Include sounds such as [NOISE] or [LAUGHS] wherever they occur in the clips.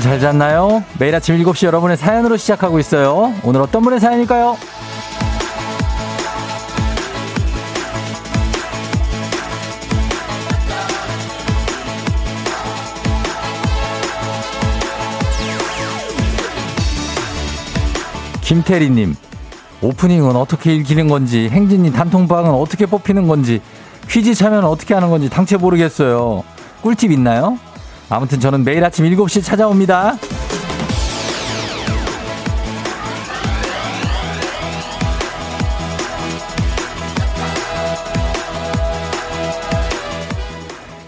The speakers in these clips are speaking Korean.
여러분 잘 잤나요? 매일 아침 7시 여러분의 사연으로 시작하고 있어요. 오늘 어떤 분의 사연일까요? 김태리님, 오프닝은 어떻게 읽히는 건지, 행진님 단통방은 어떻게 뽑히는 건지, 퀴즈 참여는 어떻게 하는 건지 당최 모르겠어요. 꿀팁 있나요? 아무튼 저는 매일 아침 7시 찾아옵니다.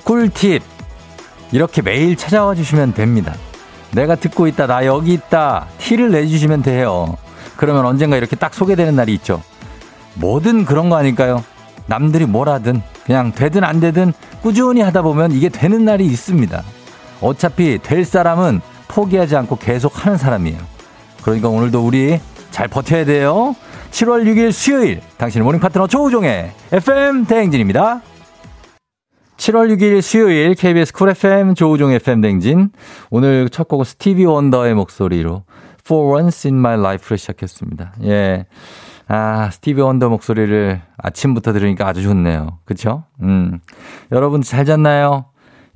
꿀팁. 이렇게 매일 찾아와 주시면 됩니다. 내가 듣고 있다, 나 여기 있다, 티를 내주시면 돼요. 그러면 언젠가 이렇게 딱 소개되는 날이 있죠. 뭐든 그런 거 아닐까요? 남들이 뭘 하든, 그냥 되든 안 되든 꾸준히 하다 보면 이게 되는 날이 있습니다. 어차피 될 사람은 포기하지 않고 계속 하는 사람이에요. 그러니까 오늘도 우리 잘 버텨야 돼요. 7월 6일 수요일 당신의 morning 파트너 조우종의 FM 대행진입니다. 7월 6일 수요일 KBS 쿨 FM 조우종 FM 대행진 오늘 첫 곡은 스티비 원더의 목소리로 For Once in My Life를 시작했습니다. 예. 아, 스티비 원더 목소리를 아침부터 들으니까 아주 좋네요. 그쵸? 음. 여러분 잘 잤나요?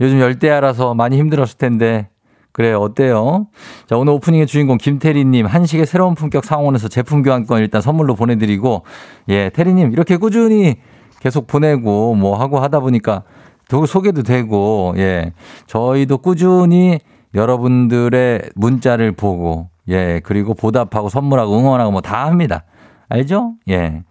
요즘 열대야라서 많이 힘들었을 텐데. 그래요. 어때요? 자, 오늘 오프닝의 주인공 김태리님, 한식의 새로운 품격 상원에서 제품 교환권 일단 선물로 보내드리고, 예, 태리님, 이렇게 꾸준히 계속 보내고, 뭐 하고 하다 보니까 또 소개도 되고, 예, 저희도 꾸준히 여러분들의 문자를 보고, 예, 그리고 보답하고 선물하고 응원하고 뭐 다 합니다. 알죠? 예.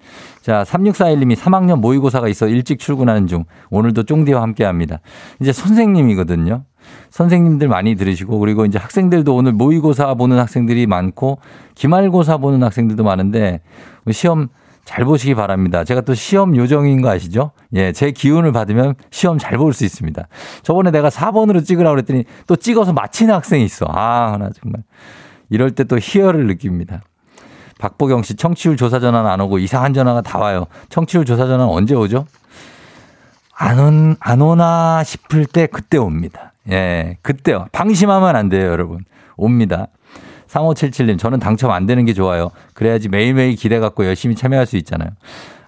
자, 3641님이 3학년 모의고사가 있어 일찍 출근하는 중 오늘도 쫑디와 함께 합니다. 이제 선생님이거든요. 선생님들 많이 들으시고 그리고 이제 학생들도 오늘 모의고사 보는 학생들이 많고 기말고사 보는 학생들도 많은데 시험 잘 보시기 바랍니다. 제가 또 시험 요정인 거 아시죠? 예, 제 기운을 받으면 시험 잘 볼 수 있습니다. 저번에 내가 4번으로 찍으라고 그랬더니 또 찍어서 마치는 학생이 있어. 아, 나 정말. 이럴 때 또 희열을 느낍니다. 박보경 씨 청취율 조사 전화는 안 오고 이상한 전화가 다 와요. 청취율 조사 전화는 언제 오죠? 안, 온, 안 오나 싶을 때 그때 옵니다. 예, 그때요. 방심하면 안 돼요, 여러분. 옵니다. 3577님, 저는 당첨 안 되는 게 좋아요. 그래야지 매일매일 기대 갖고 열심히 참여할 수 있잖아요.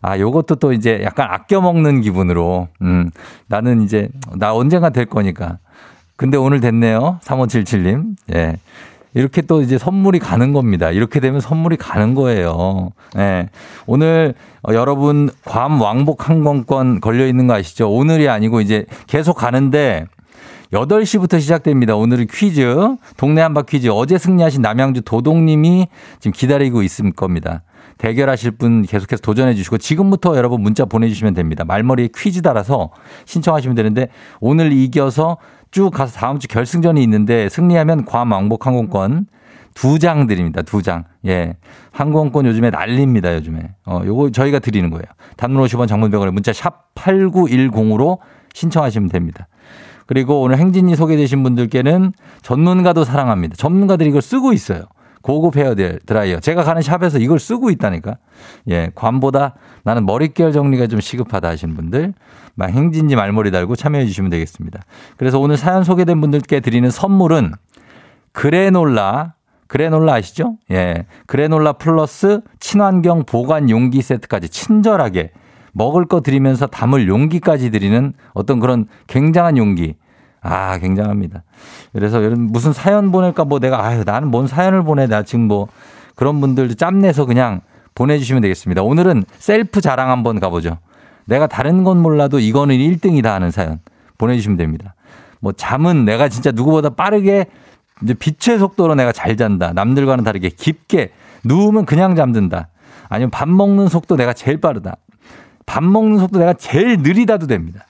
아, 요것도 또 이제 약간 아껴 먹는 기분으로, 음, 나는 이제, 나 언젠가 될 거니까. 근데 오늘 됐네요. 3577님. 예. 이렇게 또 이제 선물이 가는 겁니다. 이렇게 되면 선물이 가는 거예요. 네. 오늘 어, 여러분 괌 왕복 항공권 걸려 있는 거 아시죠? 오늘이 아니고 이제 계속 가는데 8시부터 시작됩니다. 오늘은 퀴즈, 동네 한바 퀴즈. 어제 승리하신 남양주 도동님이 지금 기다리고 있을 겁니다. 대결하실 분 계속해서 도전해 주시고 지금부터 여러분 문자 보내주시면 됩니다. 말머리에 퀴즈 달아서 신청하시면 되는데 오늘 이겨서 쭉 가서 다음 주 결승전이 있는데 승리하면 괌 왕복 항공권 두 장 드립니다. 두 장. 예. 항공권 요즘에 난립니다. 요즘에. 어, 요거 저희가 드리는 거예요. 단문 50원 장문병원에 문자 샵 8910으로 신청하시면 됩니다. 그리고 오늘 행진이 소개되신 분들께는 전문가도 사랑합니다. 전문가들이 이걸 쓰고 있어요. 고급 헤어 드라이어. 제가 가는 샵에서 이걸 쓰고 있다니까. 예, 관보다 나는 머릿결 정리가 좀 시급하다 하시는 분들, 막 행진지 말머리 달고 참여해 주시면 되겠습니다. 그래서 오늘 사연 소개된 분들께 드리는 선물은 그래놀라, 그래놀라 아시죠? 예, 그래놀라 플러스 친환경 보관 용기 세트까지 친절하게 먹을 거 드리면서 담을 용기까지 드리는 어떤 그런 굉장한 용기. 아, 굉장합니다. 그래서 여러분 무슨 사연 보낼까 뭐 내가 아유, 나는 뭔 사연을 보내. 나 지금 뭐 그런 분들도 짬내서 그냥 보내주시면 되겠습니다. 오늘은 셀프 자랑 한번 가보죠. 내가 다른 건 몰라도 이거는 1등이다 하는 사연 보내주시면 됩니다. 뭐 잠은 내가 진짜 누구보다 빠르게 이제 빛의 속도로 내가 잘 잔다. 남들과는 다르게 깊게 누우면 그냥 잠든다. 아니면 밥 먹는 속도 내가 제일 빠르다. 밥 먹는 속도 내가 제일 느리다도 됩니다.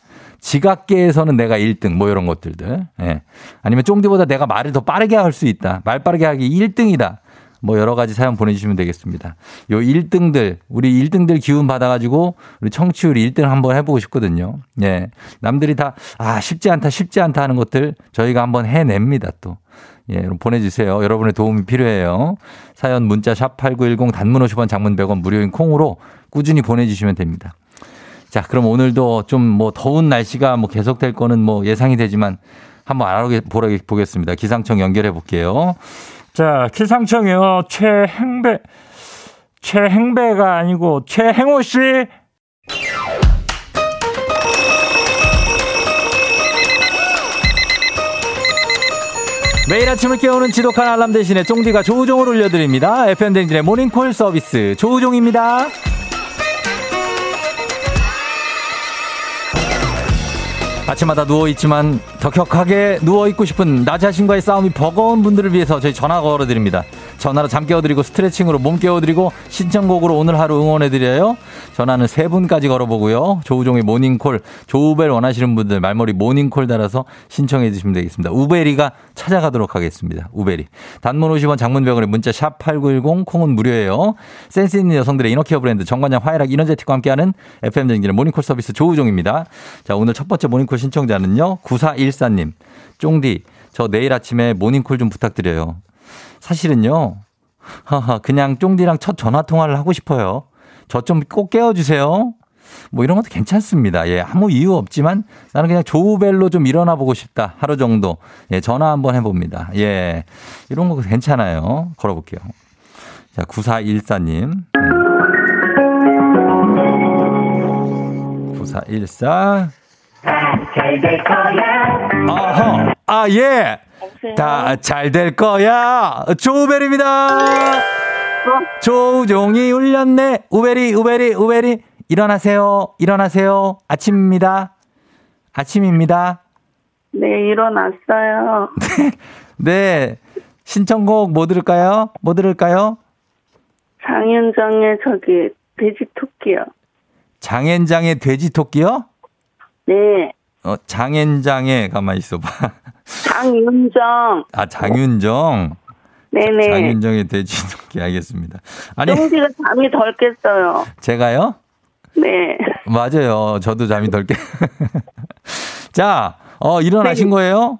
지각계에서는 내가 1등 뭐 이런 것들들. 예. 아니면 쫑디보다 내가 말을 더 빠르게 할 수 있다. 말 빠르게 하기 1등이다. 뭐 여러 가지 사연 보내주시면 되겠습니다. 요 1등들, 우리 1등들 기운 받아가지고 우리 청취율 1등 한번 해보고 싶거든요. 예. 남들이 다, 아, 쉽지 않다, 쉽지 않다 하는 것들 저희가 한번 해냅니다 또. 예, 보내주세요. 여러분의 도움이 필요해요. 사연 문자 샵 8910 단문 50원 장문 100원 무료인 콩으로 꾸준히 보내주시면 됩니다. 자, 그럼 오늘도 좀 뭐 더운 날씨가 뭐 계속될 거는 뭐 예상이 되지만 한번 알아보겠습니다. 기상청 연결해 볼게요. 자, 기상청이요. 최행배, 최행배가 아니고 최행호 씨. 매일 아침을 깨우는 지독한 알람 대신에 쫑디가 조우종을 올려드립니다. FM댕진의 모닝콜 서비스 조우종입니다. 아침마다 누워있지만 더 격하게 누워있고 싶은 나 자신과의 싸움이 버거운 분들을 위해서 저희 전화 걸어드립니다. 전화로 잠 깨워드리고 스트레칭으로 몸 깨워드리고 신청곡으로 오늘 하루 응원해드려요. 전화는 세 분까지 걸어보고요. 조우종의 모닝콜, 조우벨 원하시는 분들 말머리 모닝콜 달아서 신청해 주시면 되겠습니다. 우벨이가 찾아가도록 하겠습니다. 우벨이. 단문 50원 장문 100원의 문자 샵 8910 콩은 무료예요. 센스 있는 여성들의 inner care 브랜드 정관장 화애락 이너제틱과 함께하는 FM정진의 모닝콜 서비스 조우종입니다. 자, 오늘 첫 번째 모닝콜 신청자는요. 9414님. 쫑디, 저 내일 아침에 모닝콜 좀 부탁드려요. 사실은요. 하하, 그냥 쫑디랑 첫 전화 통화를 하고 싶어요. 저 좀 꼭 깨워주세요. 뭐 이런 것도 괜찮습니다. 예, 아무 이유 없지만 나는 그냥 조우벨로 좀 일어나 보고 싶다. 하루 정도. 예, 전화 한번 해봅니다. 예, 이런 거 괜찮아요. 걸어볼게요. 자, 9414님. 9414. 잘될 다 잘 될 거야. 조우벨입니다. 어? 조우종이 울렸네. 우베리, 우베리, 우베리. 일어나세요. 일어나세요. 아침입니다. 아침입니다. 네, 일어났어요. [LAUGHS] 네. 신청곡 뭐 들을까요? 뭐 들을까요? 장윤정의 저기 돼지 토끼요. 장현장의 돼지 토끼요? 네. 어, 장현장의 가만히 있어봐. 장윤정. 아, 장윤정. 네네. 장윤정의 돼지 토끼 알겠습니다. 아니. 쫑디가 잠이 덜 깼어요. 제가요? 네. 맞아요. 저도 잠이 덜 깨. [LAUGHS] 자, 어, 일어나신 네. 거예요?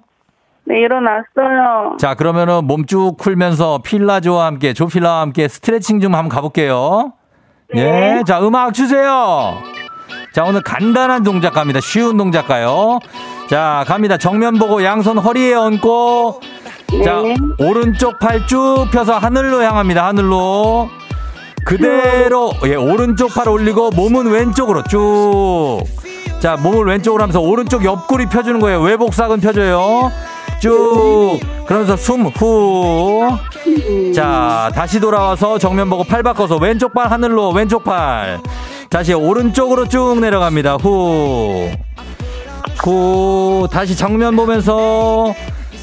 네, 일어났어요. 자, 그러면은 몸 쭉 풀면서 필라조와 함께, 조필라와 함께 스트레칭 좀 한번 가볼게요. 네. 예. 자, 음악 주세요. 자, 오늘 간단한 동작 갑니다. 쉬운 동작 가요. 자, 갑니다. 정면 보고 양손 허리에 얹고. 네. 자, 오른쪽 팔 쭉 펴서 하늘로 향합니다. 하늘로. 그대로, 예, 오른쪽 팔 올리고 몸은 왼쪽으로 쭉. 자, 몸을 왼쪽으로 하면서 오른쪽 옆구리 펴주는 거예요. 외복사근 펴줘요. 쭉. 그러면서 숨, 후. 자, 다시 돌아와서 정면 보고 팔 바꿔서 왼쪽 팔 하늘로, 왼쪽 팔. 다시 오른쪽으로 쭉 내려갑니다. 후. 후. 다시 정면 보면서.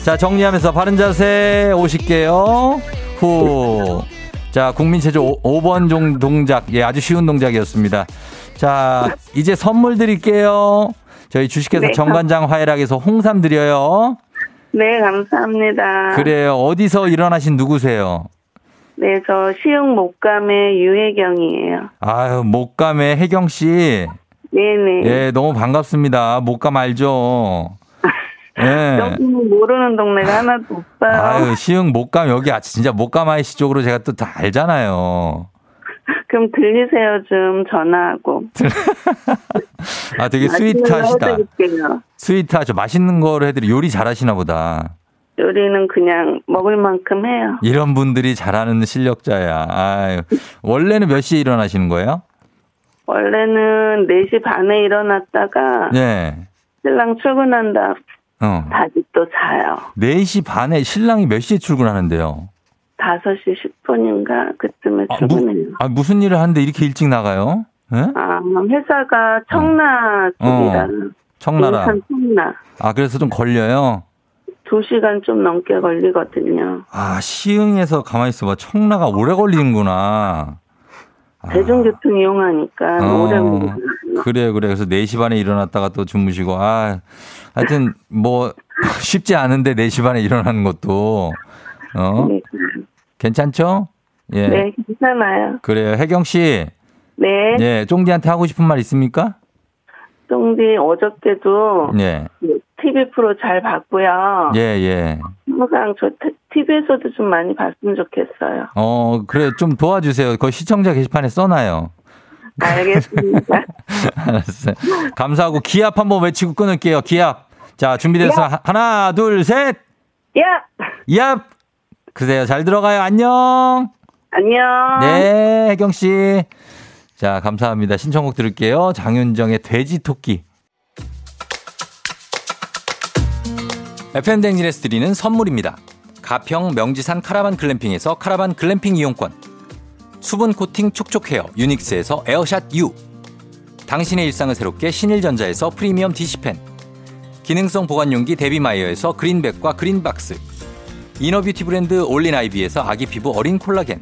자, 정리하면서 바른 자세 오실게요. 후. 자, 국민체조 5번 종 동작. 예, 아주 쉬운 동작이었습니다. 자, 이제 선물 드릴게요. 저희 주식회사 네, 정관장 화해락에서 홍삼 드려요. 네, 감사합니다. 그래요. 어디서 일어나신 누구세요? 네, 저 시흥 목감의 유혜경이에요. 아유, 목감의 혜경 씨. 네네. 예, 너무 반갑습니다. 목감 알죠? [LAUGHS] 예. 여기 모르는 동네가 하나도 없어요. 아유, 시흥 목감 여기 아, 진짜 목감 아이씨 쪽으로 제가 또 다 알잖아요. [LAUGHS] 그럼 들리세요 좀 전화하고. [LAUGHS] 아 되게 스위트하시다. 스위트하죠. 맛있는 거를 해드리 요리 잘하시나 보다. 요리는 그냥 먹을 만큼 해요. 이런 분들이 잘하는 실력자야. 아유. 원래는 몇 시에 일어나시는 거예요? 원래는 4시 반에 일어났다가 네. 신랑 출근한다 어. 다시 또 자요. 4시 반에 신랑이 몇 시에 출근하는데요? 5시 10분인가 그쯤에 아, 출근해요. 무, 아, 무슨 일을 하는데 이렇게 일찍 나가요? 네? 아, 회사가 청라 쪽이라. 어. 청라라. 청라. 아, 그래서 좀 걸려요? 2시간 좀 넘게 걸리거든요. 아, 시흥에서 가만히 있어봐. 청라가 오래 걸리는구나. 아. 대중교통 이용하니까 어, 오래 걸리는 그래, 그래. 그래서 4시 반에 일어났다가 또 주무시고, 아, 하여튼 뭐 [LAUGHS] 쉽지 않은데 4시 반에 일어나는 것도, 어? 네. 괜찮죠? 예. 네, 괜찮아요. 그래요. 혜경 씨. 네. 예, 쫑디한테 하고 싶은 말 있습니까? 쫑디 어저께도 예. TV 프로 잘 봤고요. 예, 예. 항상 저 TV에서도 좀 많이 봤으면 좋겠어요. 어, 그래 좀 도와주세요. 그 시청자 게시판에 써놔요. 알겠습니다. [LAUGHS] 알았어요. 감사하고 기합 한번 외치고 끊을게요. 기합. 자, 준비됐어. 야. 하나, 둘, 셋. 야! 얍. 그세요. 잘 들어가요. 안녕. 안녕. 네, 혜경 씨. 자, 감사합니다. 신청곡 들을게요. 장윤정의 돼지 토끼. FM 대행진에서 드리는 선물입니다. 가평 명지산 카라반 글램핑에서 카라반 글램핑 이용권. 수분 코팅 촉촉 헤어 유닉스에서 에어샷 U. 당신의 일상을 새롭게 신일전자에서 프리미엄 DC fan. 기능성 보관용기 데비마이어에서 그린백과 그린박스. inner beauty 브랜드 올린 아이비에서 아기 피부 어린 콜라겐.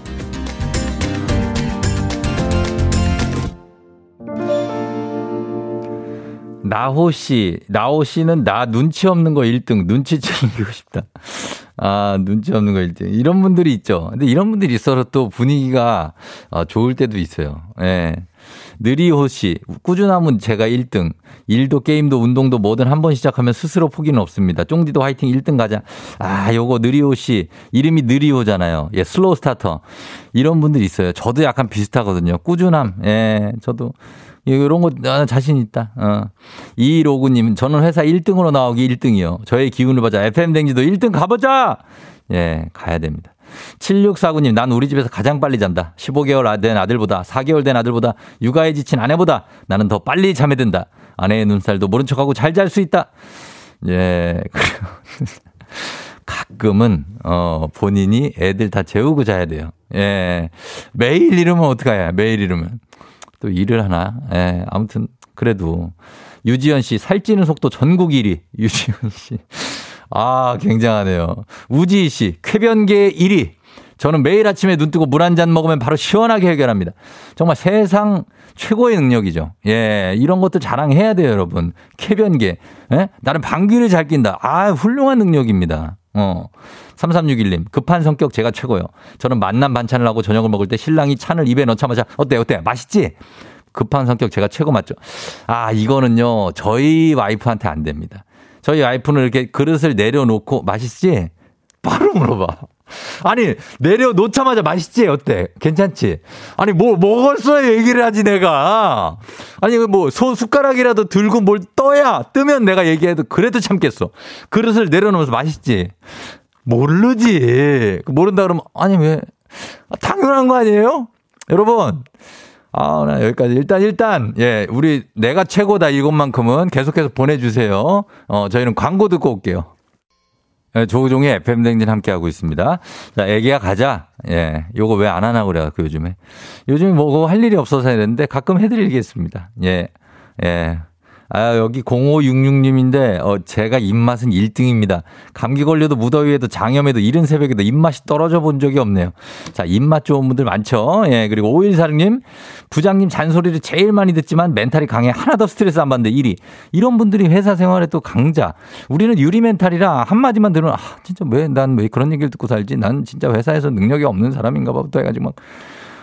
나호 씨, 나호 씨는 나 눈치 없는 거 1등, 눈치 챙기고 싶다. 아, 눈치 없는 거 1등. 이런 분들이 있죠. 근데 이런 분들이 있어서 또 분위기가 어, 좋을 때도 있어요. 예. 느리호 씨, 꾸준함은 제가 1등. 일도 게임도 운동도 뭐든 한 번 시작하면 스스로 포기는 없습니다. 쫑디도 화이팅 1등 가자. 아, 요거 느리호 씨. 이름이 느리호잖아요. 예, slow starter. 이런 분들 있어요. 저도 약간 비슷하거든요. 꾸준함. 예, 저도. 이런 거 나는 자신 있다. 어. 2159님, 저는 회사 1등으로 나오기 1등이요. 저의 기운을 보자. FM댕지도 1등 가보자! 예, 가야 됩니다. 7649님, 난 우리 집에서 가장 빨리 잔다. 15개월 된 아들보다, 4개월 된 아들보다, 육아에 지친 아내보다 나는 더 빨리 잠에 든다. 아내의 눈살도 모른 척하고 잘 잘 수 있다. 예, [LAUGHS] 가끔은, 어, 본인이 애들 다 재우고 자야 돼요. 예. 매일 이러면 어떡해. 매일 이러면. 또 일을 하나. 예, 아무튼, 그래도. 유지연 씨, 살찌는 속도 전국 1위. [LAUGHS] 유지연 씨. 아, 굉장하네요. 우지희 씨, 쾌변계 1위. 저는 매일 아침에 눈 뜨고 물 한 잔 먹으면 바로 시원하게 해결합니다. 정말 세상 최고의 능력이죠. 예, 이런 것도 자랑해야 돼요, 여러분. 쾌변계. 예? 나는 방귀를 잘 낀다. 아, 훌륭한 능력입니다. 어. 3361님, 급한 성격 제가 최고요. 저는 만남 반찬을 하고 저녁을 먹을 때 신랑이 찬을 입에 넣자마자, 어때, 어때? 맛있지? 급한 성격 제가 최고 맞죠? 아, 이거는요, 저희 와이프한테 안 됩니다. 저희 와이프는 이렇게 그릇을 내려놓고, 맛있지? 바로 물어봐. 아니, 내려놓자마자 맛있지? 어때? 괜찮지? 아니, 뭐, 먹었어야 얘기를 하지, 내가. 아니, 뭐, 손 숟가락이라도 들고 뭘 떠야, 뜨면 내가 얘기해도 그래도 참겠어. 그릇을 내려놓으면서 맛있지? 모르지. 모른다 그러면, 아니, 왜? 당연한 거 아니에요? 여러분. 아, 나 여기까지. 일단, 일단, 예, 우리 내가 최고다 이것만큼은 계속해서 보내주세요. 어, 저희는 광고 듣고 올게요. 예, 조우종의 FM댕진 함께하고 있습니다. 자, 애기야 가자. 예, 요거 왜 안 하나 그래갖고 요즘에. 요즘에 뭐고 할 일이 없어서 되는데 가끔 해드리겠습니다. 예, 예. 아, 여기 0566님인데, 어, 제가 입맛은 1등입니다. 감기 걸려도 무더위에도 장염에도 이른 새벽에도 입맛이 떨어져 본 적이 없네요. 자, 입맛 좋은 분들 많죠? 예, 그리고 5146님, 부장님 잔소리를 제일 많이 듣지만 멘탈이 강해 하나도 스트레스 안 받는 데 1위. 이런 분들이 회사 생활에 또 강자. 우리는 유리 멘탈이라 한마디만 들으면, 아, 진짜 왜, 난 왜 그런 얘기를 듣고 살지? 난 진짜 회사에서 능력이 없는 사람인가 봐 부터 해가지고 막,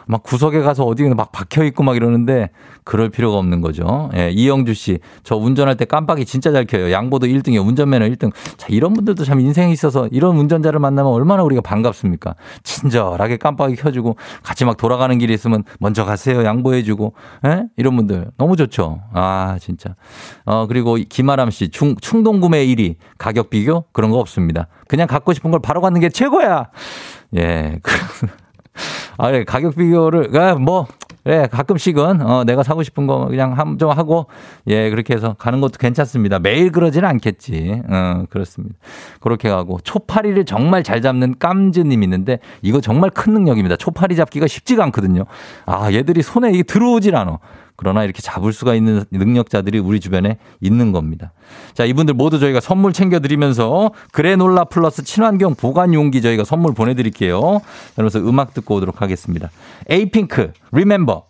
막 구석에 가서 어디 막 박혀 있고 막 이러는데 그럴 필요가 없는 거죠. 예, 이영주 씨. 저 운전할 때 깜빡이 진짜 잘 켜요. 양보도 1등이에요. 운전면허 1등. 자, 이런 분들도 참 인생에 있어서 이런 운전자를 만나면 얼마나 우리가 반갑습니까? 친절하게 깜빡이 켜주고 같이 막 돌아가는 길이 있으면 먼저 가세요. 양보해주고. 예? 이런 분들 너무 좋죠. 아, 진짜. 어, 그리고 김아람 씨. 충, 충동 구매 1위. 가격 비교? 그런 거 없습니다. 그냥 갖고 싶은 걸 바로 갖는 게 최고야. 예. [LAUGHS] 아, 예, 가격 비교를, 아, 뭐, 예, 가끔씩은, 어, 내가 사고 싶은 거 그냥 한, 좀 하고, 예, 그렇게 해서 가는 것도 괜찮습니다. 매일 그러지는 않겠지. 어, 그렇습니다. 그렇게 가고, 초파리를 정말 잘 잡는 깜즈님 있는데, 이거 정말 큰 능력입니다. 초파리 잡기가 쉽지가 않거든요. 아, 얘들이 손에 이게 들어오질 않아. 그러나 이렇게 잡을 수가 있는 능력자들이 우리 주변에 있는 겁니다. 자, 이분들 모두 저희가 선물 챙겨드리면서 그래놀라 플러스 친환경 보관 용기 저희가 선물 보내드릴게요. 그러면서 음악 듣고 오도록 하겠습니다. 에이핑크, Remember.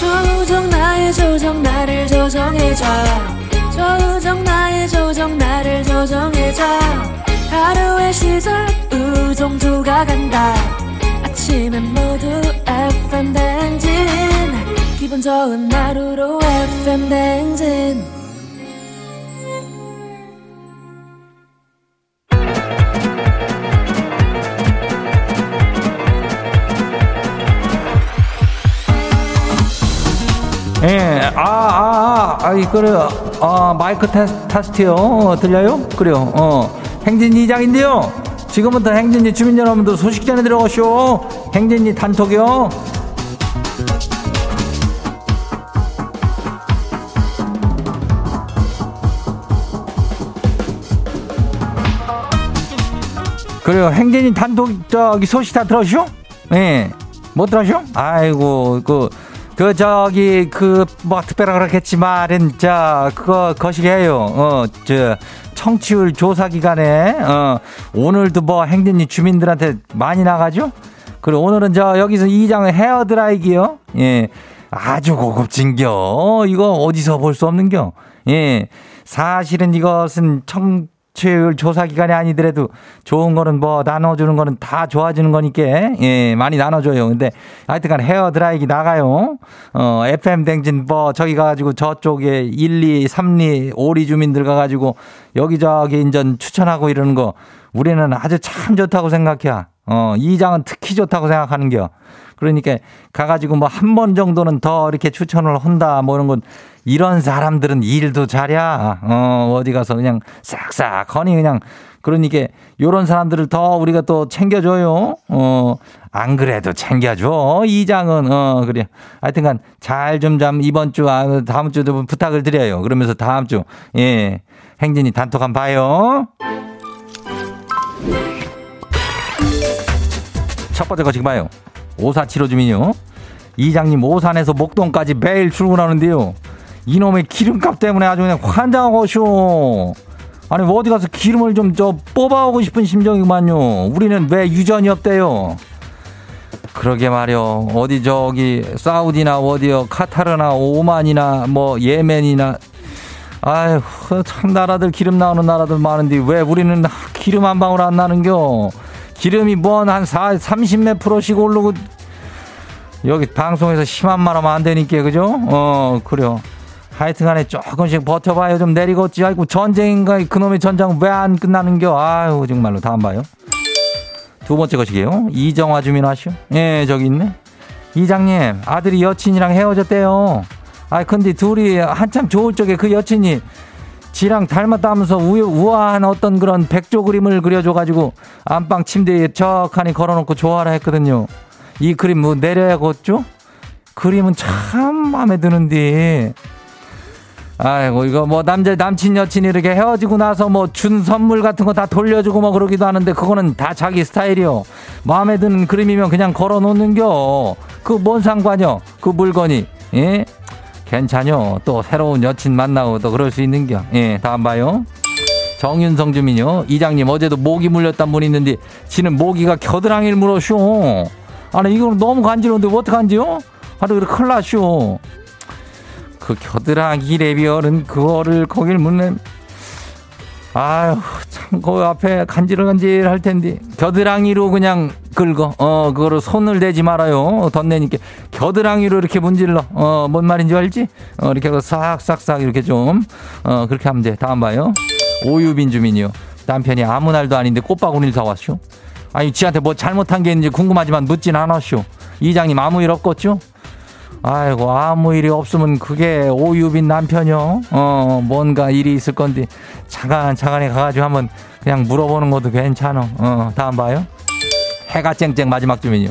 조정 나의 조정 나를 조정해줘 조정 나의 조정 나를 조정해줘 하루의 시절 우정조가 간다 아침엔 모두 FM 댕진 기분 좋은 하루로 FM 댕진 예, 아, 아, 아, 아, 그래요. 아, 마이크 테스, 테스트요. 어, 들려요? 그래요. 어, 행진 이장인데요. 지금부터 행진이 주민 여러분들 소식 전해 들어오시오. 행진이 단톡이요. 그래요. 행진이 단톡 저기 소식 다 들었쇼? 예. 네. 못 들었쇼? 아이고 그. 그 저기 그 뭐 특별하 그렇겠지만은 저 그거 거시기해요. 어저 청취율 조사 기간에 어, 오늘도 뭐 행진이 주민들한테 많이 나가죠? 그리고 오늘은 저 여기서 이장의 헤어 드라이기요. 예. 아주 고급진겨. 이거 어디서 볼 수 없는겨. 예. 사실은 이것은 청 청취율 조사 기간이 아니더라도 좋은 거는 뭐 나눠주는 거는 다 좋아지는 거니까 예 많이 나눠줘요. 근데 하여튼간 헤어 드라이기 나가요. 어 FM 댕진 뭐 저기 가가지고 저쪽에 1, 2, 3, 2, 5리 주민들 가가지고 여기저기 인전 추천하고 이러는 거 우리는 아주 참 좋다고 생각해. 어 이장은 특히 좋다고 생각하는 겨. 그러니까 가가지고 뭐 한 번 정도는 더 이렇게 추천을 한다 뭐 이런 건 이런 사람들은 일도 잘야. 어, 어디 가서 그냥 싹싹 허니 그냥 그러니까 요런 사람들을 더 우리가 또 챙겨줘요. 어, 안 그래도 챙겨줘. 이장은, 어, 그래. 하여튼간 잘 좀 잠 이번 주, 아, 다음 주도 부탁을 드려요. 그러면서 다음 주, 예. 행진이 단톡 한번 봐요. 첫 번째 거 지금 봐요. 오사치로 주민요. 이장님 오산에서 목동까지 매일 출근하는데요. 이놈의 기름값 때문에 아주 그냥 환장하고 쇼. 아니 뭐 어디 가서 기름을 좀 저 뽑아오고 싶은 심정이구만요. 우리는 왜 유전이 없대요? 그러게 말이요. 어디 저기 사우디나 어디요 카타르나 오만이나 뭐 예멘이나 아휴 참 나라들 기름 나오는 나라들 많은데 왜 우리는 기름 한 방울 안 나는겨? 기름이 뭐한 30 몇 프로씩 오르고 여기 방송에서 10만 만 원만 안 되니까 그죠? 어 그래요. 하여튼간에 조금씩 버텨봐요. 좀 내리고 어찌 아이고 전쟁인가 그놈의 전쟁 왜 안 끝나는겨? 아유 정말로 다음 봐요. 두 번째 것이게요. 이정화 주민 하시오. 예 저기 있네. 이장님 아들이 여친이랑 헤어졌대요. 아 근데 둘이 한참 좋을 적에 그 여친이 지랑 닮았다면서 우, 우아한 어떤 그런 백조 그림을 그려줘가지고 안방 침대에 척하니 걸어놓고 좋아라 했거든요. 이 그림 뭐 내려야겠죠? 그림은 참 마음에 드는데 아이고 이거 뭐 남자 남친 여친이 이렇게 헤어지고 나서 뭐 준 선물 같은 거 다 돌려주고 뭐 그러기도 하는데 그거는 다 자기 스타일이요. 마음에 드는 그림이면 그냥 걸어 놓는겨. 그 뭔 상관이요? 그 물건이 예 괜찮요. 또 새로운 여친 만나고 또 그럴 수 있는겨. 예 다음 봐요. 정윤성 주민요. 이장님 어제도 모기 물렸단 분 있는데 지는 모기가 겨드랑이를 물어쇼. 아니 이거는 너무 간지러운데 어떡한지요? 아주 그래 큰일 나쇼. 그 겨드랑이 레비얼은 그거를 거길 묻는 아유 참 그 앞에 간질간질 할 텐데. 겨드랑이로 그냥 긁어. 어 그거로 손을 대지 말아요 덧내니까 겨드랑이로 이렇게 문질러. 어 뭔 말인지 알지? 어 이렇게 싹싹싹 이렇게 좀 어 그렇게 하면 돼. 다음 봐요. 오유빈 주민이요. 남편이 아무 날도 아닌데 꽃바구니를 사왔쇼 아니 지한테 뭐 잘못한 게 있는지 궁금하지만 묻진 않았쇼 이장님 아무 일 없겠죠 아이고 아무 일이 없으면 그게 오유빈 남편이요. 어 뭔가 일이 있을 건데 차간 차간에 가가지고 한번 그냥 물어보는 것도 괜찮어. 어 다음 봐요. 해가 쨍쨍 마지막 주민요.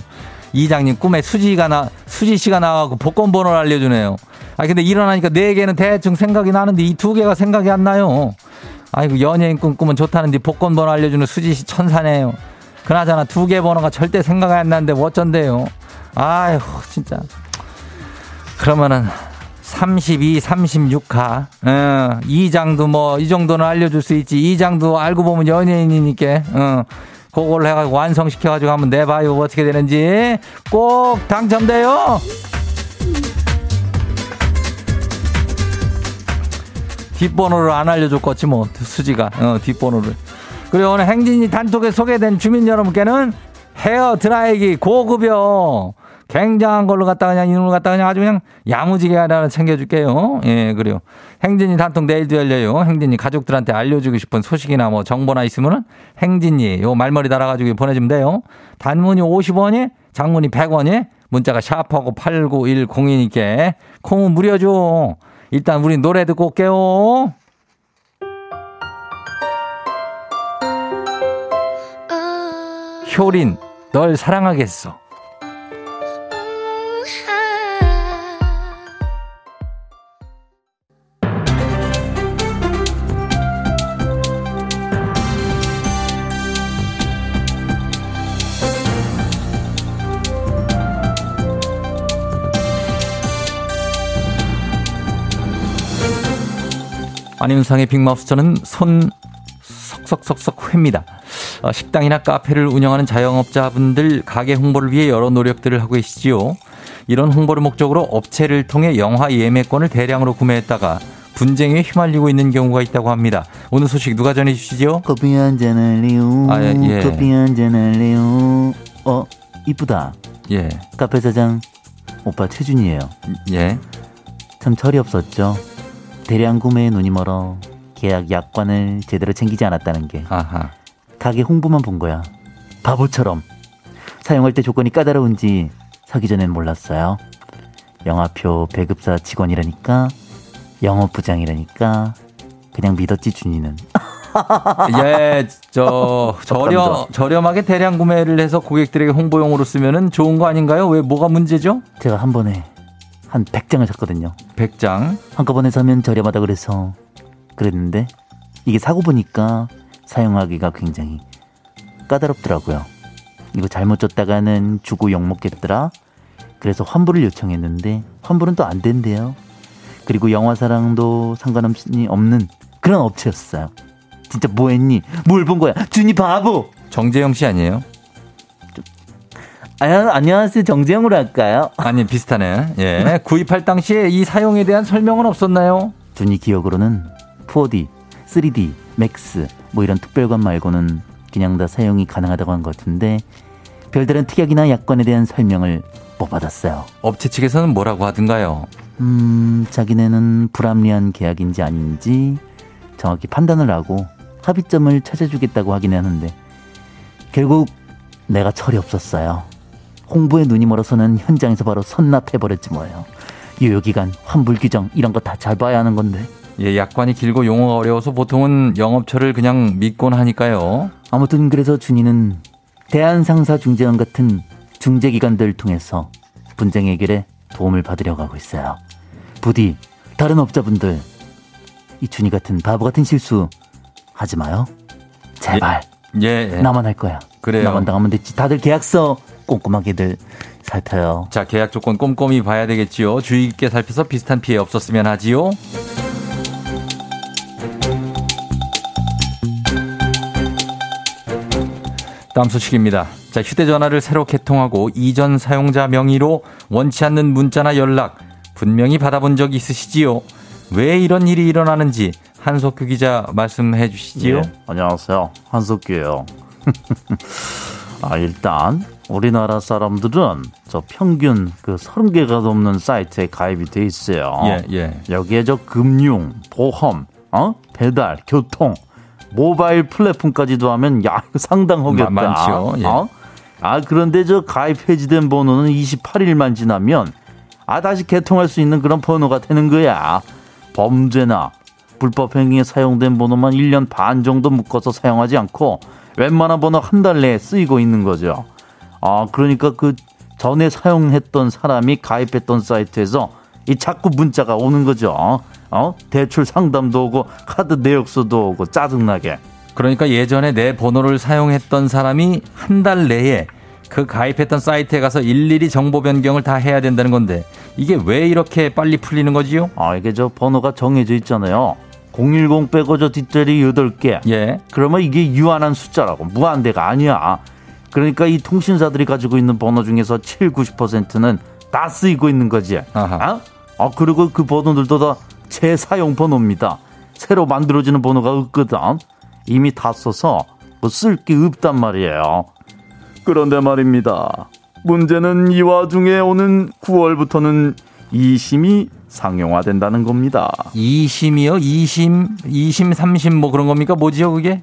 이장님 꿈에 수지가 나 수지 씨가 나와고 복권 번호를 알려주네요. 아 근데 일어나니까 네 개는 대충 생각이 나는데 이 두 개가 생각이 안 나요. 아이고 연예인 꿈 꾸면 좋다는데 복권 번호 알려주는 수지 씨 천사네요. 그나저나 두 개 번호가 절대 생각이 안 나는데 뭐 어쩐대요. 아이고 진짜. 그러면은 32, 36가. 어, 이장도 뭐 이 정도는 알려줄 수 있지. 이장도 알고 보면 연예인이니까. 어. 그걸 해가지고 완성시켜가지고 한번 내봐요. 어떻게 되는지. 꼭 당첨돼요. 뒷번호를 안 알려줬겠지 뭐 수지가 어, 뒷번호를 그리고 오늘 행진이 단톡에 소개된 주민 여러분께는 헤어 드라이기 고급여 굉장한 걸로 갖다 그냥 이놈을 갖다 그냥 아주 그냥 야무지게 하나 챙겨줄게요. 예, 그래요. 행진이 단톡 내일도 열려요. 행진이 가족들한테 알려주고 싶은 소식이나 뭐 정보나 있으면은 행진이 요 말머리 달아가지고 보내주면 돼요. 단문이 50원이, 장문이 100원이, 문자가 샤프하고 8910이니까 콩은 무료죠. 일단 우리 노래 듣고 올게요. 효린, 널 사랑하겠어. 안윤상의 빅마우스 저는 손 석석석석 회입니다. 어, 식당이나 카페를 운영하는 자영업자분들 가게 홍보를 위해 여러 노력들을 하고 계시지요. 이런 홍보를 목적으로 업체를 통해 영화 예매권을 대량으로 구매했다가 분쟁에 휘말리고 있는 경우가 있다고 합니다. 오늘 소식 누가 전해 주시죠? 커피 한잔 할래요. 아, 예. 커피 한잔 할래요. 어, 이쁘다. 예. 카페 사장 오빠 최준이에요. 예. 참 철이 없었죠. 대량 구매에 눈이 멀어 계약 약관을 제대로 챙기지 않았다는 게 아하. 가게 홍보만 본 거야. 바보처럼 사용할 때 조건이 까다로운지 사기 전엔 몰랐어요. 영화표 배급사 직원이라니까 영업 부장이라니까 그냥 믿었지 준이는. [LAUGHS] 예, 저 [LAUGHS] 저렴 저렴하게 대량 구매를 해서 고객들에게 홍보용으로 쓰면은 좋은 거 아닌가요? 왜 뭐가 문제죠? 제가 한 번에 한 100장을 샀거든요. 100장? 한꺼번에 사면 저렴하다 그래서 그랬는데 이게 사고 보니까 사용하기가 굉장히 까다롭더라고요. 이거 잘못 줬다가는 주고 욕먹겠더라. 그래서 환불을 요청했는데 환불은 또 안 된대요. 그리고 영화사랑도 상관없이 없는 그런 업체였어요. 진짜 뭐 했니? 뭘 본 거야? 준이 바보! 정재영 씨 아니에요? 아, 안녕하세요. 정재영으로 할까요? 아니, 비슷하네. 예. 구입할 당시에 이 사용에 대한 설명은 없었나요? 준이 기억으로는 4D, 3D, 맥스, 뭐 이런 특별관 말고는 그냥 다 사용이 가능하다고 한 것 같은데, 별다른 특약이나 약관에 대한 설명을 못 받았어요. 업체 측에서는 뭐라고 하던가요? 음, 자기네는 불합리한 계약인지 아닌지 정확히 판단을 하고 합의점을 찾아주겠다고 하긴 하는데, 결국 내가 철이 없었어요. 홍보에 눈이 멀어서는 현장에서 바로 선납해버렸지 뭐예요. 유효기간, 환불 규정 이런 거 다 잘 봐야 하는 건데. 예, 약관이 길고 용어가 어려워서 보통은 영업처를 그냥 믿곤 하니까요. 아무튼 그래서 준이는 대한상사중재원 같은 중재기관들 통해서 분쟁 해결에 도움을 받으려고 하고 있어요. 부디 다른 업자분들 이 준이 같은 바보 같은 실수 하지 마요. 제발. 예, 예. 나만 할 거야. 그래요. 나만 당하면 됐지. 다들 계약서 꼼꼼하게들 살펴요. 자, 계약 조건 꼼꼼히 봐야 되겠지요. 주의 깊게 살펴서 비슷한 피해 없었으면 하지요. 다음 소식입니다. 자, 휴대전화를 새로 개통하고 이전 사용자 명의로 원치 않는 문자나 연락 분명히 받아본 적 있으시지요? 왜 이런 일이 일어나는지 한석규 기자 말씀해 주시지요. 예, 안녕하세요. 한석규예요. [LAUGHS] 아, 일단 우리나라 사람들은 저 평균 그 30개가 넘는 사이트에 가입이 돼 있어요. 예, 예. 여기에 저 금융, 보험, 어? 배달, 교통, 모바일 플랫폼까지도 하면 야, 상당하겠다. 많죠. 예. 어? 아, 그런데 저 가입 해지된 번호는 28일만 지나면 아, 다시 개통할 수 있는 그런 번호가 되는 거야. 범죄나 불법 행위에 사용된 번호만 1년 반 정도 묶어서 사용하지 않고 웬만한 번호 한 달 내에 쓰이고 있는 거죠. 아, 그러니까 그 전에 사용했던 사람이 가입했던 사이트에서 이 자꾸 문자가 오는 거죠. 어? 대출 상담도 오고 카드 내역서도 오고 짜증나게. 그러니까 예전에 내 번호를 사용했던 사람이 한 달 내에 그 가입했던 사이트에 가서 일일이 정보 변경을 다 해야 된다는 건데 이게 왜 이렇게 빨리 풀리는 거지요? 아, 이게 저 번호가 정해져 있잖아요. 010 빼고 저 뒷자리 8개. 예. 그러면 이게 유한한 숫자라고. 무한대가 아니야. 그러니까 이 통신사들이 가지고 있는 번호 중에서 7, 90%는 다 쓰이고 있는 거지. 아하. 어? 아, 그리고 그 번호들도 다 재사용 번호입니다. 새로 만들어지는 번호가 없거든. 이미 다 써서 뭐 쓸게 없단 말이에요. 그런데 말입니다. 문제는 이 와중에 오는 9월부터는 이심이 상용화된다는 겁니다. 2심이요? 2심, 2심, 3심 뭐 그런 겁니까? 뭐지요, 그게?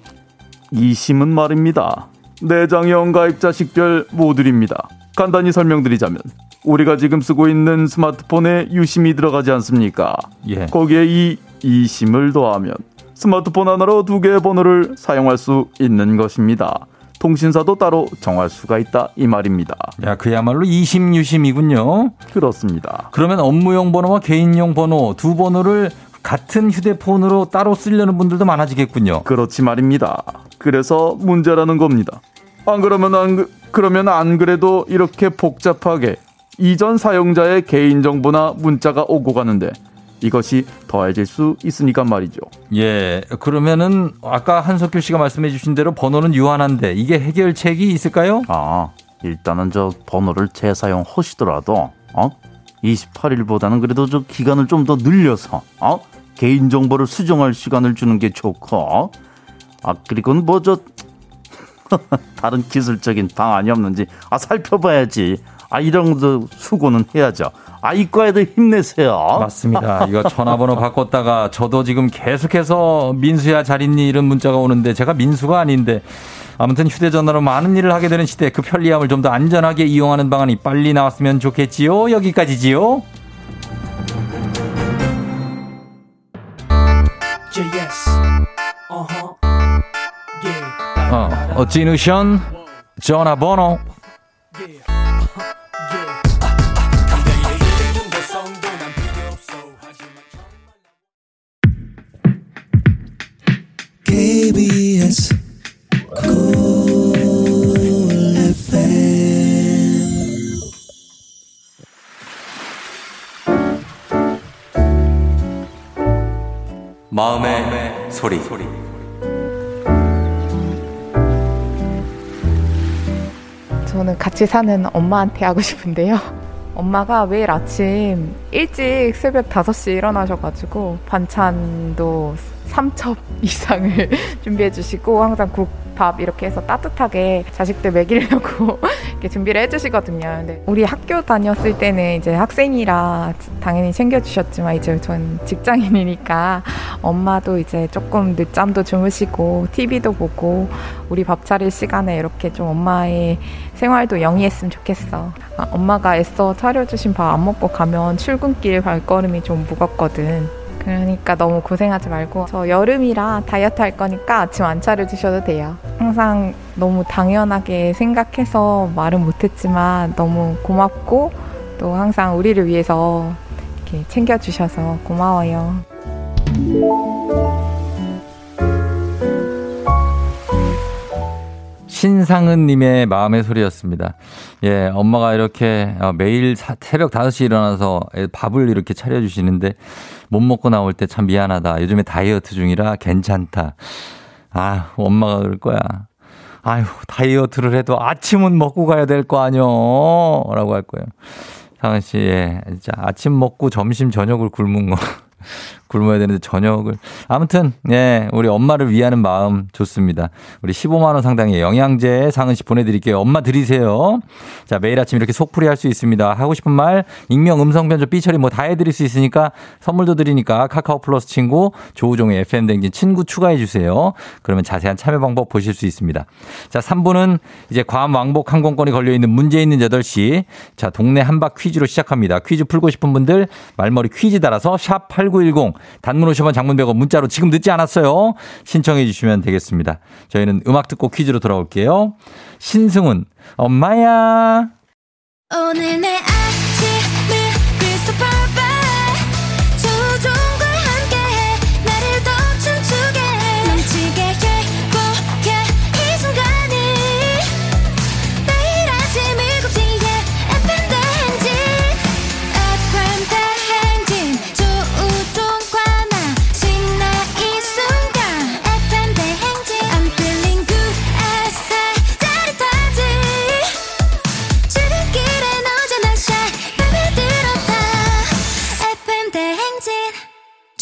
2심은 말입니다. 내장형 가입자 식별 모듈입니다. 간단히 설명드리자면 우리가 지금 쓰고 있는 스마트폰에 유심이 들어가지 않습니까? 예. 거기에 이 이심을 더하면 스마트폰 하나로 두 개의 번호를 사용할 수 있는 것입니다. 통신사도 따로 정할 수가 있다 이 말입니다. 야, 그야말로 이심 유심이군요. 그렇습니다. 그러면 업무용 번호와 개인용 번호 두 번호를 같은 휴대폰으로 따로 쓰려는 분들도 많아지겠군요. 그렇지 말입니다. 그래서 문제라는 겁니다. 안 그러면 안 그러면 안 그래도 이렇게 복잡하게 이전 사용자의 개인 정보나 문자가 오고 가는데 이것이 더해질 수 있으니까 말이죠. 예. 그러면은 아까 한석규 씨가 말씀해 주신 대로 번호는 유한한데 이게 해결책이 있을까요? 아, 일단은 저 번호를 재사용하시더라도 어? 28일보다는 그래도 저 기간을 좀 더 늘려서 어? 개인 정보를 수정할 시간을 주는 게 좋고 아, 그리고는 뭐 저 [LAUGHS] 다른 기술적인 방안이 없는지 아 살펴봐야지. 아 이런 것도 수고는 해야죠. 아, 이과에도 힘내세요. 맞습니다. [LAUGHS] 이거 전화번호 바꿨다가 저도 지금 계속해서 민수야 잘 있니 이런 문자가 오는데 제가 민수가 아닌데 아무튼 휴대전화로 많은 일을 하게 되는 시대 그 편리함을 좀 더 안전하게 이용하는 방안이 빨리 나왔으면 좋겠지요. 여기까지지요. 어, 어, 진우션 전화번호. KBS 마음의, 마음의 소리. 소리. 저는 같이 사는 엄마한테 하고 싶은데요. [LAUGHS] 엄마가 매일 아침 일찍 새벽 5시에 일어나셔가지고 반찬도 3첩 [LAUGHS] 이상을 [LAUGHS] 준비해 주시고 항상 국 밥 이렇게 해서 따뜻하게 자식들 먹이려고 [LAUGHS] 이렇게 준비를 해 주시거든요. 근데 우리 학교 다녔을 때는 이제 학생이라 당연히 챙겨 주셨지만 이제 전 직장인이니까 엄마도 이제 조금 늦잠도 주무시고 TV도 보고 우리 밥 차릴 시간에 이렇게 좀 엄마의 생활도 영위했으면 좋겠어. 아, 엄마가 애써 차려주신 밥 안 먹고 가면 출근길 발걸음이 좀 무겁거든. 그러니까 너무 고생하지 말고 저 여름이라 다이어트 할 거니까 아침 안 차려 주셔도 돼요. 항상 너무 당연하게 생각해서 말은 못했지만 너무 고맙고 또 항상 우리를 위해서 이렇게 챙겨 주셔서 고마워요. 신상은님의 마음의 소리였습니다. 예, 엄마가 이렇게 어, 매일 새벽 5시 일어나서 밥을 이렇게 차려주시는데 못 먹고 나올 때 참 미안하다. 요즘에 다이어트 중이라 괜찮다. 아, 엄마가 그럴 거야. 아유, 다이어트를 해도 아침은 먹고 가야 될 거 아니요. 라고 할 거예요. 상은 씨, 예, 진짜 아침 먹고 점심, 저녁을 굶은 거. 굶어야 되는데 저녁을. 아무튼, 예, 우리 엄마를 위하는 마음 좋습니다. 우리 15만 원 상당의 영양제 상은 씨 보내드릴게요. 엄마 드리세요. 자, 매일 아침 이렇게 속풀이 할 수 있습니다. 하고 싶은 말, 익명, 음성 변조, 삐처리 뭐 다 해드릴 수 있으니까 선물도 드리니까 카카오 플러스 친구, 조우종의 FM댕진 친구 추가해 주세요. 그러면 자세한 참여 방법 보실 수 있습니다. 자, 3부는 이제 괌 왕복 항공권이 걸려 있는 문제 있는 8시. 자, 동네 한박 퀴즈로 시작합니다. 퀴즈 풀고 싶은 분들 말머리 퀴즈 달아서 샵 8910 단문 50원 장문 100원 문자로 지금 늦지 않았어요. 신청해 주시면 되겠습니다. 저희는 음악 듣고 퀴즈로 돌아올게요. 신승훈, 엄마야. 오늘 내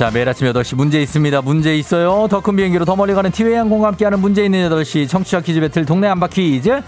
자, 매일 아침 8시 문제 있습니다. 문제 있어요. 더 큰 비행기로 더 멀리 가는 티웨이 항공과 함께하는 문제 있는 8시 청취자 퀴즈 배틀 동네 한바 퀴즈.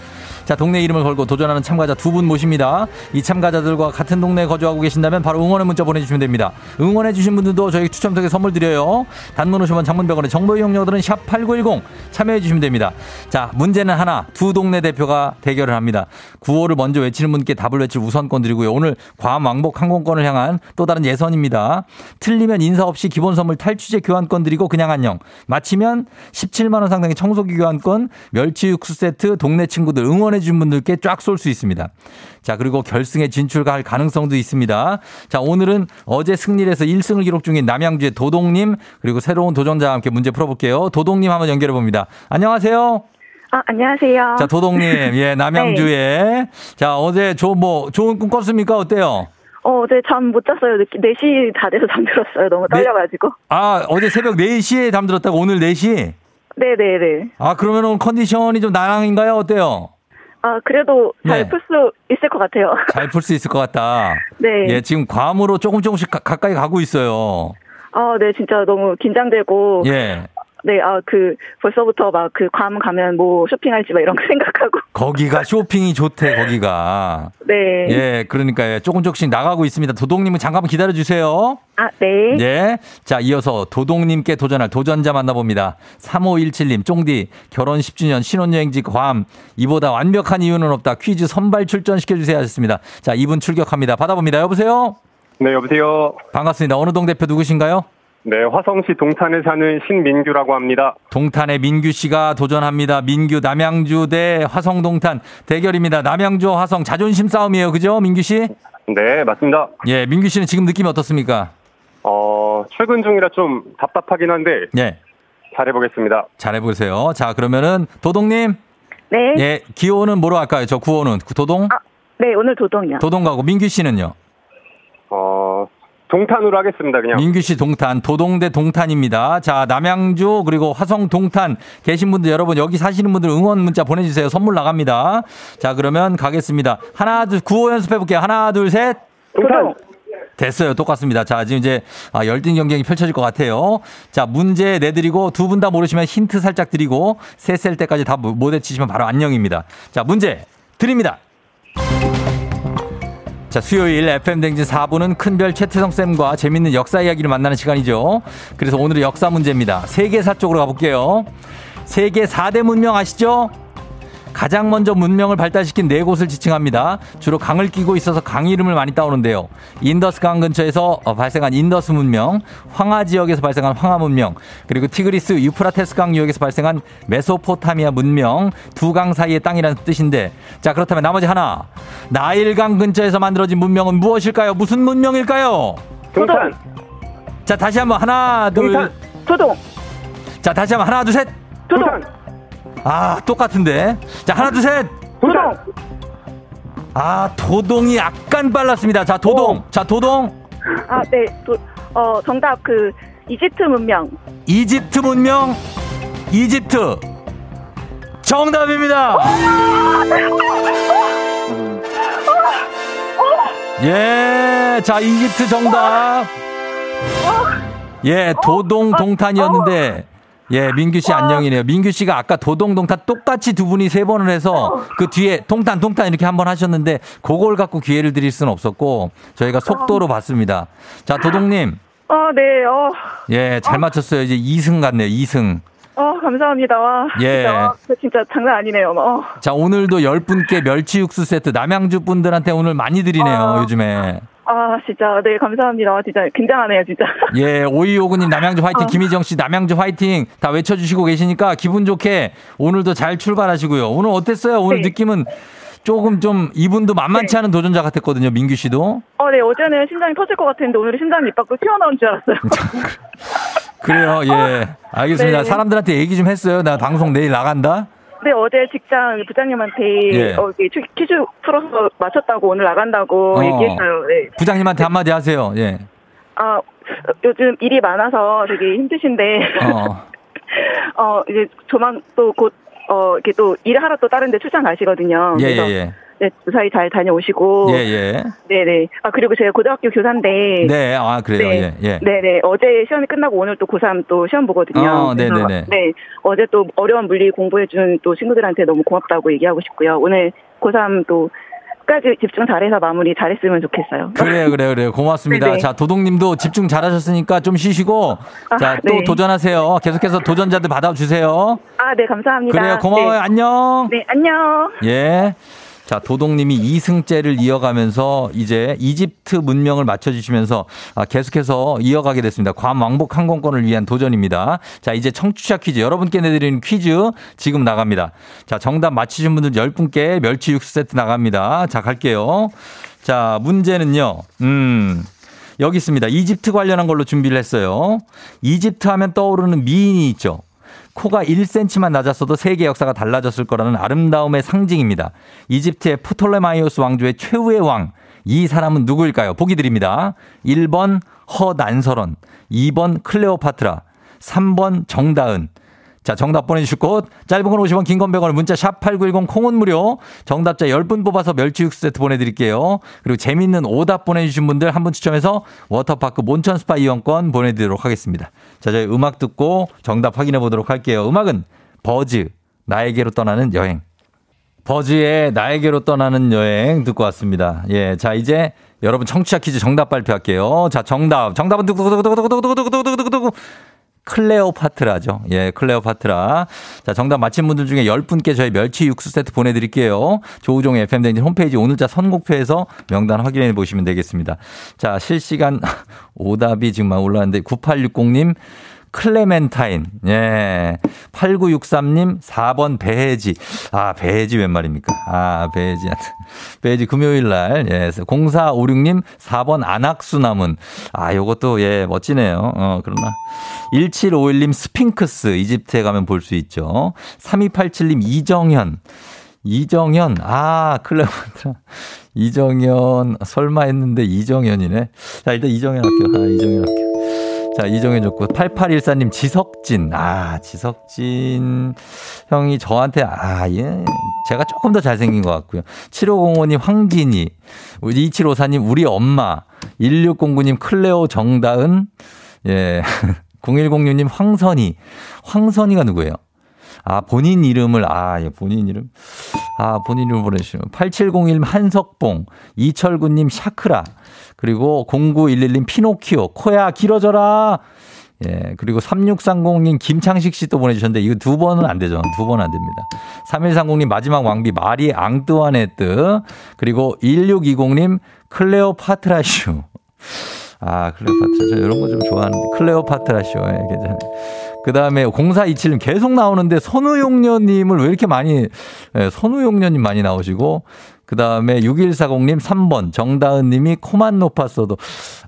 자, 동네 이름을 걸고 도전하는 참가자 두 분 모십니다. 이 참가자들과 같은 동네에 거주하고 계신다면 바로 응원의 문자 보내주시면 됩니다. 응원해주신 분들도 저희 추첨 통해 선물 드려요. 단문 50원 장문병원의 정보 이용료들은 샵8910 참여해주시면 됩니다. 자, 문제는 하나. 두 동네 대표가 대결을 합니다. 구호를 먼저 외치는 분께 답을 외칠 우선권 드리고요. 오늘 괌 왕복 항공권을 향한 또 다른 예선입니다. 틀리면 인사 없이 기본 선물 탈취제 교환권 드리고 그냥 안녕. 마치면 17만원 상당의 청소기 교환권, 멸치 육수 세트, 동네 친구들 응원 해준 분들께 쫙 쏠 수 있습니다. 자, 그리고 결승에 진출할 가능성도 있습니다. 자, 오늘은 어제 승리를 해서 1승을 기록 중인 남양주의 도동님, 그리고 새로운 도전자와 함께 문제 풀어볼게요. 도동님 한번 연결해 봅니다. 안녕하세요. 아, 안녕하세요. 자, 도동님, 예, 남양주에. [LAUGHS] 자, 어제 조, 뭐, 좋은 꿈 꿨습니까? 어때요? 어, 어제 잠 못 잤어요. 늦 4시 다 돼서 잠들었어요. 너무 네. 떨려가지고. 아, 어제 새벽 4시에 잠들었다고 오늘 4시? 네네네. 아, 그러면 오늘 컨디션이 좀 나랑인가요? 어때요? 아, 그래도 네. 잘풀수 있을 것 같아요. [LAUGHS] 잘 풀 수 있을 것 같다. 네. 예, 지금 괌으로 조금 조금씩 가, 가까이 가고 있어요. 아, 네, 진짜 너무 긴장되고. 예. 네, 아, 그, 벌써부터 막 그 괌 가면 뭐 쇼핑할지 막 이런 거 [LAUGHS] 생각하고. 거기가 쇼핑이 좋대, 거기가. 네. 예, 그러니까 예, 조금 조금씩 나가고 있습니다. 도동님은 잠깐만 기다려 주세요. 아, 네. 예. 자, 이어서 도동님께 도전할 도전자 만나봅니다. 3517님, 쫑디, 결혼 10주년 신혼여행지 괌. 이보다 완벽한 이유는 없다. 퀴즈 선발 출전시켜주세요 하셨습니다. 자, 이분 출격합니다. 받아봅니다. 여보세요? 네, 여보세요. 반갑습니다. 어느 동 대표 누구신가요? 네, 화성시 동탄에 사는 신민규라고 합니다. 동탄의 민규 씨가 도전합니다. 민규 남양주 대 화성 동탄 대결입니다. 남양주 화성 자존심 싸움이에요. 그죠? 민규 씨? 네, 맞습니다. 예, 민규 씨는 지금 느낌이 어떻습니까? 어, 출근 중이라 좀 답답하긴 한데 예. 잘해보겠습니다. 잘해보세요. 자, 그러면은 도동님. 네. 예, 기호는 뭐로 할까요? 저 구호는 도동? 아, 네, 오늘 도동이요. 도동 가고 민규 씨는요? 어, 동탄으로 하겠습니다, 그냥. 민규 씨 동탄, 도동 대 동탄입니다. 자, 남양주 그리고 화성 동탄 계신 분들 여러분 여기 사시는 분들 응원 문자 보내주세요. 선물 나갑니다. 자, 그러면 가겠습니다. 하나, 둘, 구호 연습해 볼게요. 하나, 둘, 셋. 동탄! 됐어요. 똑같습니다. 자, 지금 이제 아, 열띤 경쟁이 펼쳐질 것 같아요. 자, 문제 내드리고 두 분 다 모르시면 힌트 살짝 드리고 세셀 때까지 다 못 외치시면 바로 안녕입니다. 자, 문제 드립니다. 자, 수요일 FM댕진 4부는 큰별 최태성 쌤과 재밌는 역사 이야기를 만나는 시간이죠. 그래서 오늘의 역사 문제입니다. 세계사 쪽으로 가볼게요. 세계 4대 문명 아시죠? 가장 먼저 문명을 발달시킨 네 곳을 지칭합니다. 주로 강을 끼고 있어서 강 이름을 많이 따오는데요. 인더스 강 근처에서 어, 발생한 인더스 문명, 황하 지역에서 발생한 황하 문명, 그리고 티그리스 유프라테스 강 유역에서 발생한 메소포타미아 문명, 두 강 사이의 땅이라는 뜻인데, 자 그렇다면 나머지 하나, 나일강 근처에서 만들어진 문명은 무엇일까요? 무슨 문명일까요? 동탄! 자 다시 한번 하나, 둘, 동탄! 도동. 자, 다시 한번 하나, 둘, 셋. 부산, 아, 똑같은데. 자, 하나, 둘, 셋. 부산, 아, 도동이 약간 빨랐습니다. 자, 도동. 자, 도동. 아, 네. 도, 어, 정답 그 이집트 문명. 이집트 문명. 이집트. 정답입니다. 예, 자, 이집트 정답. 예, 도동 동탄이었는데, 예, 민규 씨 안녕이네요. 민규 씨가 아까 도동 동탄 똑같이 두 분이 세 번을 해서 그 뒤에 동탄 동탄 이렇게 한 번 하셨는데, 그걸 갖고 기회를 드릴 수는 없었고, 저희가 속도로 봤습니다. 자, 도동님. 아, 네. 어, 예, 잘 맞췄어요. 이제 2승 같네요. 2승. 어, 감사합니다. 와. 예. 진짜, 와, 저 진짜 장난 아니네요. 어. 자, 오늘도 10분께 멸치 육수 세트 남양주 분들한테 오늘 많이 드리네요. 아. 요즘에. 아, 진짜. 네, 감사합니다. 진짜 굉장하네요, 진짜. [LAUGHS] 예, 오이오구님 남양주 화이팅, 어. 김희정 씨 남양주 화이팅 다 외쳐주시고 계시니까 기분 좋게 오늘도 잘 출발하시고요. 오늘 어땠어요? 오늘 네. 느낌은 조금 좀 이분도 만만치 네. 않은 도전자 같았거든요. 민규 씨도. 어, 네, 어제는 심장이 터질 것 같았는데 오늘은 심장이 입 밖으로 튀어나온 줄 알았어요. [LAUGHS] 그래요. 예. [LAUGHS] 알겠습니다. 네. 사람들한테 얘기 좀 했어요. 나 방송 내일 나간다. 네, 어제 직장 부장님한테 예. 어, 퀴- 퀴즈 풀어서 맞췄다고 오늘 나간다고 어. 얘기했어요. 네. 부장님한테 한마디 하세요. 예. 아, 요즘 일이 많아서 되게 힘드신데, 어. [LAUGHS] 어, 이제 조만 또 곧, 어, 이렇게 또 일하러 또 다른 데 출장 가시거든요. 예, 예, 그래서 예. 네, 무사히 잘 다녀오시고. 예, 예. 네네. 아, 그리고 제가 고등학교 교사인데. 네, 아, 그래요. 네. 예, 예. 네네. 어제 시험이 끝나고 오늘 또 고3 또 시험 보거든요. 어, 네네네. 네. 어제 또 어려운 물리 공부해준 또 친구들한테 너무 고맙다고 얘기하고 싶고요. 오늘 고3 또 끝까지 집중 잘해서 마무리 잘했으면 좋겠어요. 그래요, 그래요, 그래요. 고맙습니다. 네네. 자, 도동님도 집중 잘하셨으니까 좀 쉬시고, 아, 자, 또 네. 도전하세요. 계속해서 도전자들 받아주세요. 아, 네, 감사합니다. 그래요, 고마워요. 네, 안녕. 네, 안녕. 예. 자, 도동님이 2승째를 이어가면서 이제 이집트 문명을 맞춰주시면서 아, 계속해서 이어가게 됐습니다. 괌 왕복 항공권을 위한 도전입니다. 자, 이제 청취자 퀴즈. 여러분께 내드리는 퀴즈 지금 나갑니다. 자, 정답 맞히신 분들 10분께 멸치 육수 세트 나갑니다. 자, 갈게요. 자, 문제는요. 음. 여기 있습니다. 이집트 관련한 걸로 준비를 했어요. 이집트 하면 떠오르는 미인이 있죠. 코가 1cm만 낮았어도 세계 역사가 달라졌을 거라는 아름다움의 상징입니다. 이집트의 프톨레마이오스 왕조의 최후의 왕. 이 사람은 누구일까요? 보기 드립니다. 1번 허난설원, 2번 클레오파트라, 3번 정다은. 자, 정답 보내주실 곳. 짧은 건 50원, 긴 건 100원, 문자 샵 8910 콩은 무료. 정답자 10분 뽑아서 멸치 육수 세트 보내드릴게요. 그리고 재밌는 오답 보내주신 분들 한 분 추첨해서 워터파크 온천 스파 이용권 보내드리도록 하겠습니다. 자, 저희 음악 듣고 정답 확인해 보도록 할게요. 음악은 버즈, 나에게로 떠나는 여행. 버즈의 나에게로 떠나는 여행 듣고 왔습니다. 예, 자, 이제 여러분 청취자 퀴즈 정답 발표할게요. 자, 정답. 정답은 두구두구두구두구두구두구두구두구. 클레오파트라죠. 예, 클레오파트라. 자, 정답 맞힌 분들 중에 10분께 저희 멸치 육수 세트 보내드릴게요. 조우종의 FM댕진 홈페이지 오늘자 선곡표에서 명단 확인해 보시면 되겠습니다. 자, 실시간 [LAUGHS] 오답이 지금 막 올라왔는데 9860님 클레멘타인. 예. 8963님 4번 배해지. 아, 배해지 웬 말입니까? 아, 배해지. [LAUGHS] 배해지 금요일 날. 예. 0456님 4번 안악수 나문. 아, 요것도 예, 멋지네요. 어, 그러나 1751님 스핑크스 이집트에 가면 볼 수 있죠. 3287님 이정현. 이정현, 아, 클레오파트라. 이정현, 설마 했는데 이정현이네. 자, 일단 이정현 할게요. 아, 이정현 할게요. 자, 이정현 좋고. 8814님, 지석진. 아, 지석진 형이 저한테, 아, 예. 제가 조금 더 잘생긴 것 같고요. 7505님, 황진이. 2754님, 우리 엄마. 1609님, 클레오 정다은. 예. 0106님, 황선이. 황선이가 누구예요? 아, 본인 이름을, 아, 예, 본인 이름. 아, 본인 이름을 보내주시면. 8701님 한석봉, 이철구님 샤크라, 그리고 0911님 피노키오, 코야 길어져라. 예, 그리고 3630님 김창식 씨또 보내주셨는데 이거 두 번은 안 되죠. 두 번은 안 됩니다. 3130님 마지막 왕비 마리 앙뚜아네트, 그리고 1620님 클레오파트라슈. 아, 클레오파트라. 저 이런 거 좀 좋아하는데. 클레오파트라쇼. 예, 괜찮아요. 그 다음에 0427님 계속 나오는데 선우용녀님을 왜 이렇게 많이, 예, 선우용녀님 많이 나오시고, 그 다음에 6140님 3번, 정다은님이 코만 높았어도,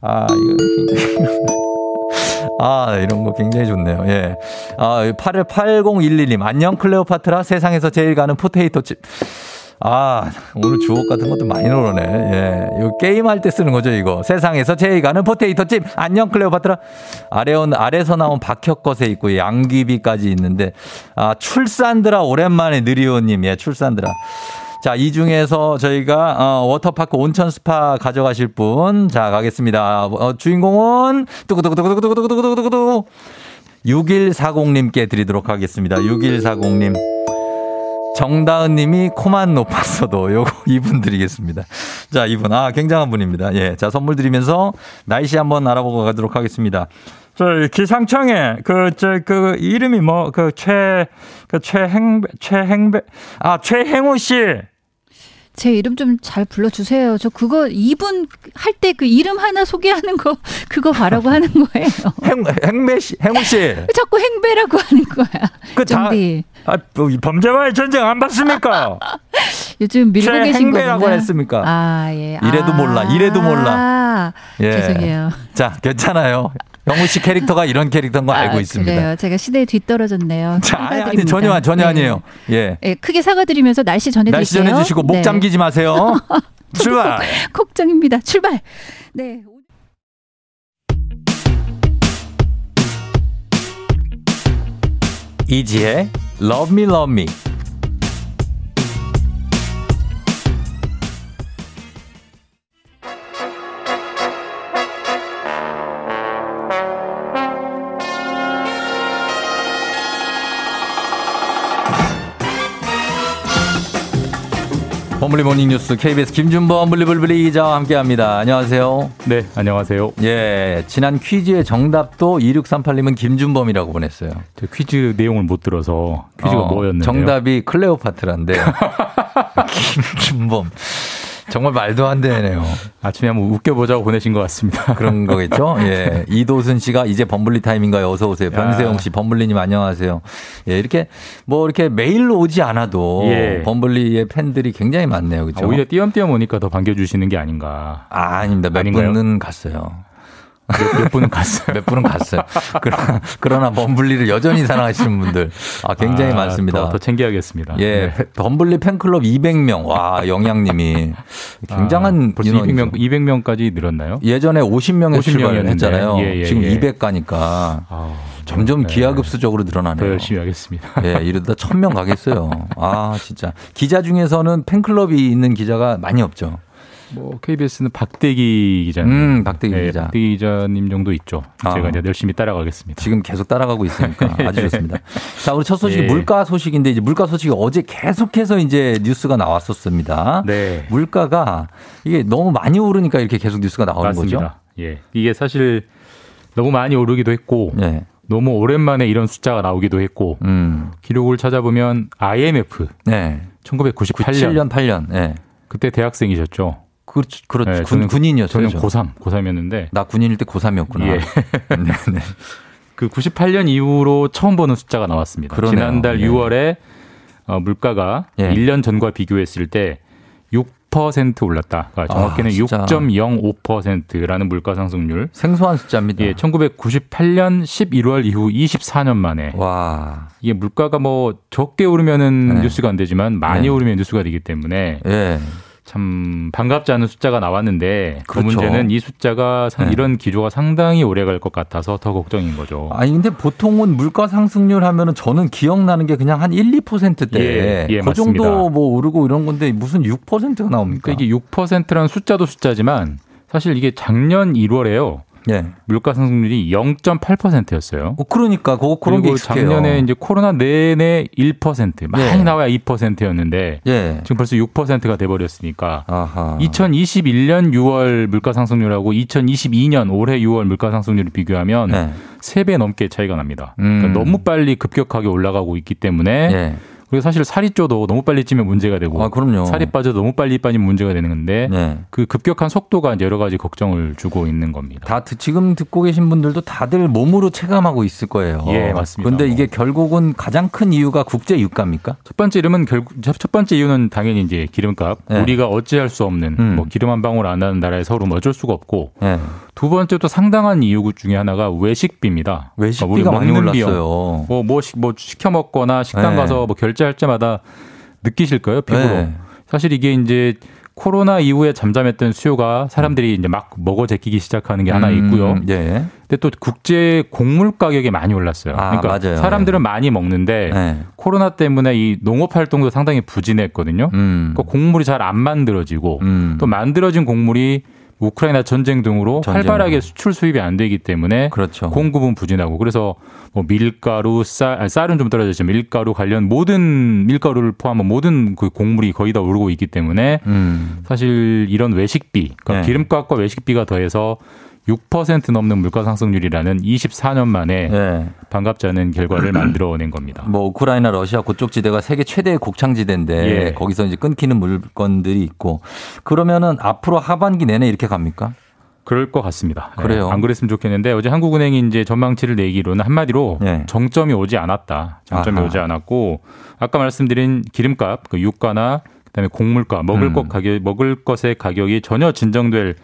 아, 이거. [LAUGHS] 아, 이런 거 굉장히 좋네요. 예. 아, 8011님, 안녕 클레오파트라 세상에서 제일 가는 포테이토집. 아, 오늘 주옥 같은 것도 많이 나오네. 예. 이거 게임할 때 쓰는 거죠, 이거. 세상에서 제일 가는 포테이토집. 안녕, 클레오파트라. 알에 온, 알에서 나온 박혁거세 있고, 양귀비까지 있는데, 아, 출산드라 오랜만에 느리호님. 예, 출산드라. 자, 이 중에서 저희가, 어, 워터파크 온천 스파 가져가실 분. 자, 가겠습니다. 어, 주인공은, 뚜구뚜구뚜구뚜구뚜구뚜구뚜구뚜구. 6140님께 드리도록 하겠습니다. 6140님. 정다은 님이 코만 높았어도 요거 [LAUGHS] 이분 드리겠습니다. 자, 이분. 아, 굉장한 분입니다. 예. 자, 선물 드리면서 날씨 한번 알아보고 가도록 하겠습니다. 저 기상청에 그 저그 이름이 뭐 그 최 그 최행배 최행배 아 최행우 씨. 제 이름 좀 잘 불러주세요. 저 그거 이분 할 때 그 이름 하나 소개하는 거 [LAUGHS] 그거 바라고 하는 거예요. 행 행배 씨 행우 씨. 자꾸 행배라고 하는 거야. 그 다- 정디. 아, 뭐, 이 범죄와의 전쟁 안 봤습니까? [LAUGHS] 요즘 밀고 계신 거구나. 했습니까? 아 예. 이래도 아, 몰라, 이래도 몰라. 예. 죄송해요. 자, 괜찮아요. 영우 씨 캐릭터가 이런 캐릭터인 거 알고 아, 있습니다. 그래요. 제가 시대에 뒤떨어졌네요. 자, 아니, 아니. 전혀, 전혀 네. 아니에요. 예. 예, 크게 사과드리면서 날씨 전해 드릴게요. 날씨 전해 주시고 목 네. 잠기지 마세요. [LAUGHS] 출발! 걱정입니다. 출발. 네. 이지혜, Love Me, Love Me. 범블리 모닝 뉴스 KBS 김준범 블리블블리 기자와 함께합니다. 안녕하세요. 네, 안녕하세요. 예, 지난 퀴즈의 정답도 2638님은 김준범이라고 보냈어요. 저 퀴즈 내용을 못 들어서 퀴즈가 어, 뭐였는데요? 정답이 클레오파트라인데 [LAUGHS] 김준범 정말 말도 안 되네요. 아침에 한번 웃겨보자고 보내신 것 같습니다. [LAUGHS] 그런 거겠죠? 예. [LAUGHS] 이도순 씨가 이제 범블리 타임인가요? 어서 오세요. 변세영 씨, 범블리님 안녕하세요. 예, 이렇게 뭐 이렇게 메일로 오지 않아도 예. 범블리의 팬들이 굉장히 많네요. 아, 그렇죠? 오히려 띄엄띄엄 오니까 더 반겨주시는 게 아닌가. 아, 아닙니다. 몇 아닌가요? 분은 갔어요. 몇, 몇 분은 갔어요. 몇 분은 갔어요. [LAUGHS] 그러나, 그러나 범블리를 여전히 사랑하시는 분들 아, 굉장히 아, 많습니다. 더, 더 챙겨야겠습니다. 예, 네. 페- 범블리 팬클럽 200명. 와, 영양님이 굉장한 아, 벌써 인원이죠. 200명, 200명까지 늘었나요? 예전에 50명에 50 출발을. 했잖아요. 예, 예, 지금 예. 200 가니까 아, 점점 네. 기하급수적으로 늘어나네요. 더 열심히 하겠습니다. 예, 이러다 1000명 가겠어요. 아, 진짜. 기자 중에서는 팬클럽이 있는 기자가 많이 없죠. 뭐 KBS는 박대기 기자님, 음, 박대기 네, 기자. 박대기 기자님 정도 있죠. 아. 제가 이제 열심히 따라가겠습니다. 지금 계속 따라가고 있으니까 [LAUGHS] 아주 좋습니다. 자, 우리 첫 소식이 예. 물가 소식인데 이제 물가 소식이 어제 계속해서 이제 뉴스가 나왔었습니다. 네, 물가가 이게 너무 많이 오르니까 이렇게 계속 뉴스가 나오는 맞습니다. 거죠. 예, 이게 사실 너무 많이 오르기도 했고 예. 너무 오랜만에 이런 숫자가 나오기도 했고 음. 기록을 찾아보면 IMF 네. 1998년 7년 8년. 예. 그때 대학생이셨죠. 그렇죠. 그렇죠. 네, 군, 군인이었어요. 저는 고3, 고3이었는데 나 군인일 때 고3이었구나. 예. [LAUGHS] 네, 네. 그 98년 이후로 처음 보는 숫자가 나왔습니다. 그러네요. 지난달 예. 6월에 어, 물가가 예. 1년 전과 비교했을 때 6% 올랐다. 그러니까 정확히는 아, 진짜. 6.05%라는 물가 상승률. 생소한 숫자입니다. 예, 1998년 11월 이후 24년 만에 와. 이게 물가가 뭐 적게 오르면은 네. 뉴스가 안 되지만 많이 네. 오르면 뉴스가 되기 때문에 예. 참 반갑지 않은 숫자가 나왔는데 그 그렇죠. 문제는 이 숫자가 상- 네. 이런 기조가 상당히 오래 갈 것 같아서 더 걱정인 거죠. 아니 근데 보통은 물가 상승률 하면은 저는 기억나는 게 그냥 한 1, 2%대 예, 예, 그 맞습니다. 정도 뭐 오르고 이런 건데 무슨 6%가 나옵니까? 그러니까 이게 6%라는 숫자도 숫자지만 사실 이게 작년 1월에요. 예. 물가 상승률이 0.8%였어요. 어, 그러니까 그 그런 게 그리고 익숙해요. 작년에 이제 코로나 내내 1% 많이 예. 나와야 2%였는데 예. 지금 벌써 6%가 돼 버렸으니까 아하. 2021년 6월 물가 상승률하고 2022년 올해 6월 물가 상승률을 비교하면 네. 세배 넘게 차이가 납니다. 음. 그러니까 너무 빨리 급격하게 올라가고 있기 때문에 예. 그리고 사실 살이 쪄도 너무 빨리 찌면 문제가 되고 아, 그럼요. 살이 빠져도 너무 빨리 빠지면 문제가 되는 건데 네. 그 급격한 속도가 여러 가지 걱정을 주고 있는 겁니다. 다 드- 지금 듣고 계신 분들도 다들 몸으로 체감하고 있을 거예요. 예, 맞습니다. 근데 이게 뭐. 결국은 가장 큰 이유가 국제 유가입니까? 첫 번째 이름은 결국 첫 번째 이유는 당연히 이제 기름값. 네. 우리가 어찌할 수 없는 음. 뭐 기름 한 방울 안 나는 나라에 서로 어쩔 수가 없고 예. 두 번째 또 상당한 이유 중에 하나가 외식비입니다. 외식비가 많이 올랐어요. 뭐, 뭐, 시, 뭐 시켜 먹거나 식당 네. 가서 뭐 결제할 때마다 느끼실 거예요, 피부로. 네. 사실 이게 이제 코로나 이후에 잠잠했던 수요가 사람들이 이제 막 먹어 제끼기 시작하는 게 하나 음, 있고요. 예. 근데 또 국제 곡물 가격이 많이 올랐어요. 아, 그러니까 맞아요. 사람들은 많이 먹는데 네. 코로나 때문에 이 농업 활동도 상당히 부진했거든요. 음. 그 곡물이 잘 안 만들어지고 음. 또 만들어진 곡물이 우크라이나 전쟁 등으로 전쟁으로. 활발하게 수출 수입이 안 되기 때문에 그렇죠. 공급은 부진하고 그래서 뭐 밀가루, 쌀, 아니, 쌀은 좀 떨어졌지만 밀가루 관련 모든 밀가루를 포함한 모든 그 곡물이 거의 다 오르고 있기 때문에 음. 사실 이런 외식비, 그러니까 네. 기름값과 외식비가 더해서 6% 넘는 물가 상승률이라는 24년 만에 예. 반갑지 않은 결과를 [CLEARS THROAT] 만들어낸 겁니다. 뭐 우크라이나 러시아 그쪽 지대가 세계 최대의 곡창지대인데 예. 거기서 이제 끊기는 물건들이 있고 그러면은 앞으로 하반기 내내 이렇게 갑니까? 그럴 것 같습니다. 그래요? 예, 안 그랬으면 좋겠는데 어제 한국은행이 이제 전망치를 내기로는 한마디로 네. 정점이 오지 않았다. 정점이 아하. 오지 않았고 아까 말씀드린 기름값, 그 유가나 그다음에 곡물가, 먹을 음. 것 가격, 먹을 것의 가격이 전혀 진정될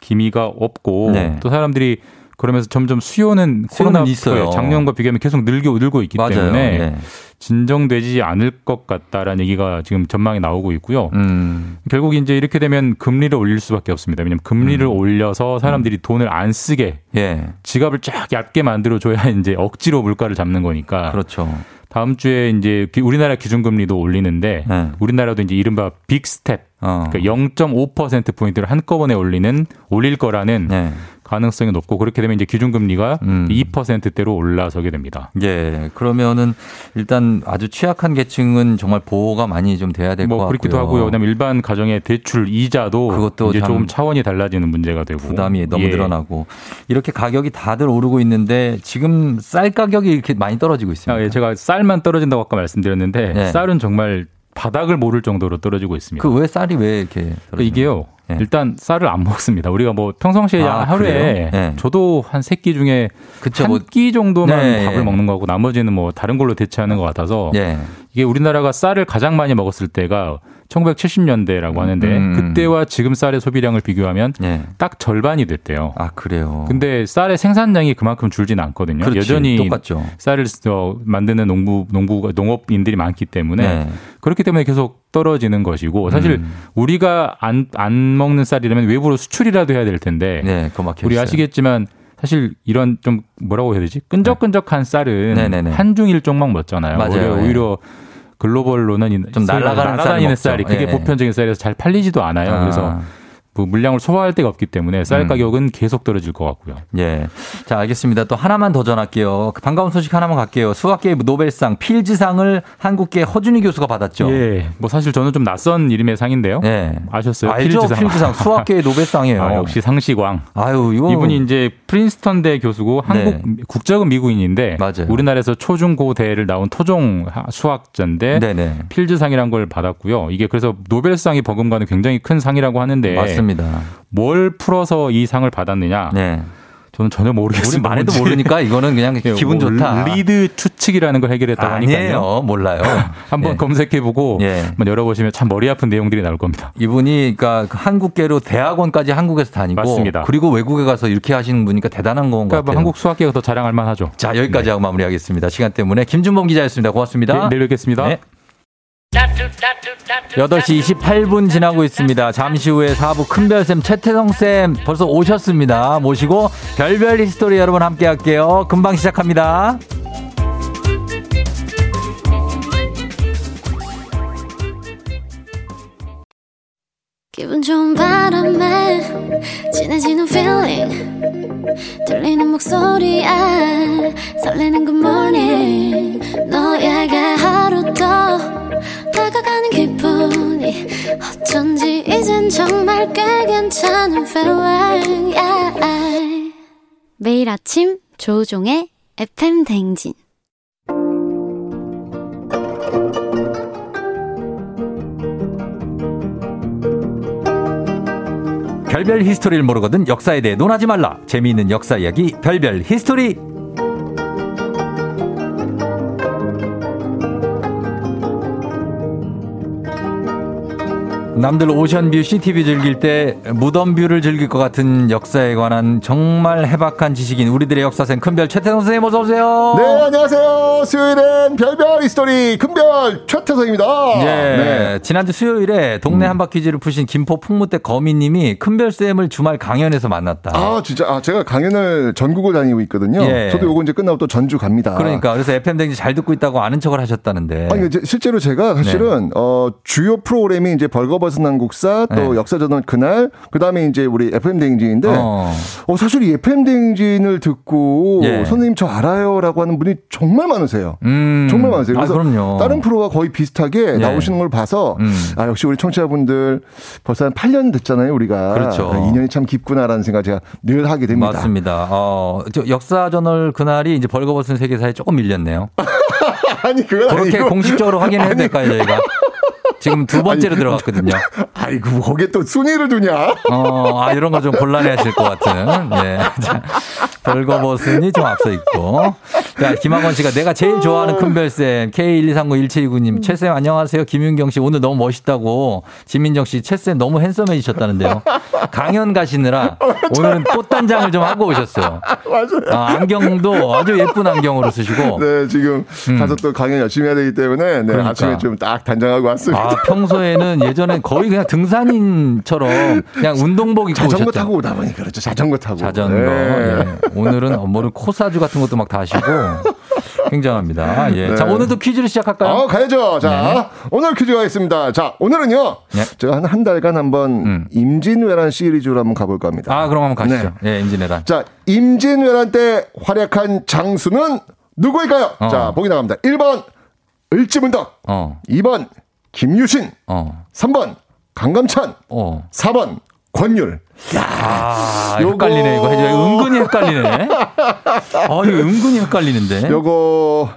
기미가 없고 네. 또 사람들이 그러면서 점점 수요는 수요는 코로나 있어요. 작년과 비교하면 계속 늘고 늘고 있기 맞아요. 때문에 예. 진정되지 않을 것 같다라는 얘기가 지금 전망이 나오고 있고요. 음. 결국 이제 이렇게 되면 금리를 올릴 수밖에 없습니다. 왜냐하면 금리를 음. 올려서 사람들이 돈을 안 쓰게 예. 지갑을 쫙 얇게 만들어 줘야 [LAUGHS] 이제 억지로 물가를 잡는 거니까. 그렇죠. 다음 주에 이제 기- 우리나라 기준금리도 올리는데 네. 우리나라도 이제 이른바 빅 스텝 어. 그러니까 0.5% 포인트를 한꺼번에 올리는 올릴 거라는 네. 가능성이 높고 그렇게 되면 이제 기준금리가 음. 2%대로 올라서게 됩니다. 예. 그러면은 일단 아주 취약한 계층은 정말 보호가 많이 좀 돼야 될것 뭐 같고요. 그렇기도 하고요. 그다음에 일반 가정의 대출 이자도 그것도 이제 참 조금 차원이 달라지는 문제가 되고 부담이 너무 예. 늘어나고 이렇게 가격이 다들 오르고 있는데 지금 쌀 가격이 이렇게 많이 떨어지고 있습니다. 아, 예, 제가 쌀만 떨어진다고 아까 말씀드렸는데 네. 쌀은 정말 바닥을 모를 정도로 떨어지고 있습니다. 그 왜 쌀이 왜 이렇게 그러니까 떨어지나요? 이게요. 예. 일단 쌀을 안 먹습니다. 우리가 뭐 평상시에 아, 하루에? 예. 저도 한 세 끼 중에 그쵸, 뭐- 한끼 정도만 네, 밥을 예. 먹는 거고 나머지는 뭐 다른 걸로 대체하는 것 같아서 예. 이게 우리나라가 쌀을 가장 많이 먹었을 때가 1970년대라고 하는데 음. 그때와 지금 쌀의 소비량을 비교하면 예. 딱 절반이 됐대요. 아 그래요. 근데 쌀의 생산량이 그만큼 줄지는 않거든요. 그렇지, 여전히 똑같죠. 쌀을 어, 만드는 농부 농부 농업인들이 많기 때문에 네. 그렇기 때문에 계속 떨어지는 것이고 사실 음. 우리가 안 안 먹는 쌀이라면 외부로 수출이라도 해야 될 텐데 네, 우리. 아시겠지만 사실 이런 좀 뭐라고 해야 되지 끈적끈적한 쌀은 네네네. 한중 일종만 먹잖아요. 맞아요. 오히려, 예. 오히려 글로벌로는 이- 좀 날아가는 날아다니는 쌀이. 그게 예. 보편적인 쌀이라서 잘 팔리지도 않아요. 아. 그래서 그 물량을 소화할 데가 없기 때문에 쌀 음. 가격은 계속 떨어질 것 같고요. 예. 자, 알겠습니다. 또 하나만 더 전할게요. 그 반가운 소식 하나만 갈게요. 수학계 노벨상 필즈상을 한국계 허준희 교수가 받았죠. 예. 뭐 사실 저는 좀 낯선 이름의 상인데요. 예. 아셨어요? 알죠? 필즈상. 수학계의 노벨상이에요. [LAUGHS] 아, 역시 상식왕. 아유, 이거 이분이 이제 프린스턴대 교수고 한국 국적은 미국인인데 네. 맞아요. 우리나라에서 초중고대를 나온 토종 하- 수학자인데 네네. 필즈상이란 걸 받았고요. 이게 그래서 노벨상에 버금가는 굉장히 큰 상이라고 하는데 맞습니다. 뭘 풀어서 이 상을 받았느냐? 네. 저는 전혀 우리 모르겠습니다. 말해도 뭔지. 모르니까 이거는 그냥 예, 기분 뭐 좋다. 리드 추측이라는 걸 해결했다고 하니까요. 아니에요. 몰라요. [LAUGHS] 한번 예. 검색해보고 예. 한번 열어보시면 참 머리 아픈 내용들이 나올 겁니다. 이분이 그러니까 그 한국계로 대학원까지 한국에서 다니고 맞습니다. 그리고 외국에 가서 이렇게 하시는 분이니까 대단한 건 그러니까 같아요. 뭐 한국 수학계가 더 자랑할 만하죠. 자, 여기까지 하고 마무리하겠습니다. 시간 때문에 김준범 기자였습니다. 고맙습니다. 네, 내일 뵙겠습니다. 네. 8시 28분 지나고 있습니다. 잠시 후에 4부 큰별쌤 최태성쌤 벌써 오셨습니다. 모시고 별별 히스토리 여러분 함께 할게요. 금방 시작합니다. 기분 좋은 바람에 진해지는 feeling 들리는 목소리에 설레는 good morning 너에게 하루 더 다가가는 기분이 어쩐지 이젠 정말 꽤 괜찮은 feeling yeah. 매일 아침 조종의 FM 댕진 별별 히스토리를 모르거든 역사에 대해 논하지 말라. 재미있는 역사 이야기 별별 히스토리. 남들 ocean view, city view 즐길 때 무덤 view를 즐길 것 같은 역사에 관한 정말 해박한 지식인 우리들의 역사생 큰별 최태성 선생님 어서 오세요. 네, 안녕하세요. 수요일엔 별별 히스토리 큰별 최태성입니다. 예. 네. 지난주 수요일에 동네 한바퀴즈를 푸신 김포 풍무대 거미님이 큰별 쌤을 주말 강연에서 만났다. 아, 진짜. 아, 제가 강연을 전국을 다니고 있거든요. 예. 저도 요거 이제 끝나고 또 전주 갑니다. 그러니까 그래서 FM 댕지 잘 듣고 있다고 아는 척을 하셨다는데. 아니, 실제로 제가 사실은 어 주요 프로그램이 이제 벌거벗 은 한국사 또 네. 역사전원 그날 그다음에 이제 우리 FM 대행진인데 어. 어. 사실 이 FM 대행진을 듣고 예. 선생님 저 알아요라고 하는 분이 정말 많으세요. 음. 정말 많으세요. 아, 그래서 그럼요. 다른 프로가 거의 비슷하게 예. 나오시는 걸 봐서 음. 아 역시 우리 청취자분들 벌써 한 8년 됐잖아요 우리가 그렇죠. 아, 인연이 참 깊구나라는 생각 제가 늘 하게 됩니다. 맞습니다. 어, 저 역사 저널 그날이 이제 벌거벗은 세계사에 조금 밀렸네요. [LAUGHS] 아니 그건 그렇게 아니고 공식적으로 확인해야 될까요, 저희가? 지금 두 번째로 아니, 들어갔거든요. [LAUGHS] 아이고 거기에 또 순위를 두냐? 어, 아, 이런 거 좀 곤란해 하실 것 같은. 예. 자, 벌거벗은이 좀 앞서 있고. 자, 김학원 씨가 내가 제일 좋아하는 큰별쌤, K1239179님, 최쌤 안녕하세요. 김윤경 씨 오늘 너무 멋있다고. 지민정 씨, 최쌤 너무 핸섬해지셨다는데요. 강연 가시느라 [LAUGHS] 오늘은 꽃단장을 좀 하고 오셨어요. 맞아요. 아, 안경도 아주 예쁜 안경으로 쓰시고. 네 지금 음. 가서 또 강연 열심히 해야 되기 때문에 네, 그러니까. 아침에 좀 딱 단장하고 왔습니다. 아, 평소에는 예전엔 거의 그냥 등산인처럼 그냥 운동복 입고 자전거 오셨죠. 타고 오다 보니 그렇죠. 자전거 타고. 자전거. 네. 예. 오늘은 뭐를 코사주 같은 것도 막다 하시고 굉장합니다. 예. 자, 네. 오늘도 퀴즈를 시작할까요? 어, 가야죠. 자, 네. 오늘 퀴즈 가겠습니다. 자, 오늘은요. 네. 제가 한, 한 달간 한번 음. 임진왜란 시리즈로 한번 가볼까 합니다. 아, 그럼 한번 가시죠. 네. 예, 임진왜란. 자, 임진왜란 때 활약한 장수는 누구일까요? 어. 자, 보기 나갑니다. 1번, 을지문덕. 어, 2번, 김유신. 어, 3번, 강감찬. 어. 4번, 권율. 아, 요거- 헷갈리네. 이거. 은근히 헷갈리네. 아, 이거 은근히 헷갈리는데. 요거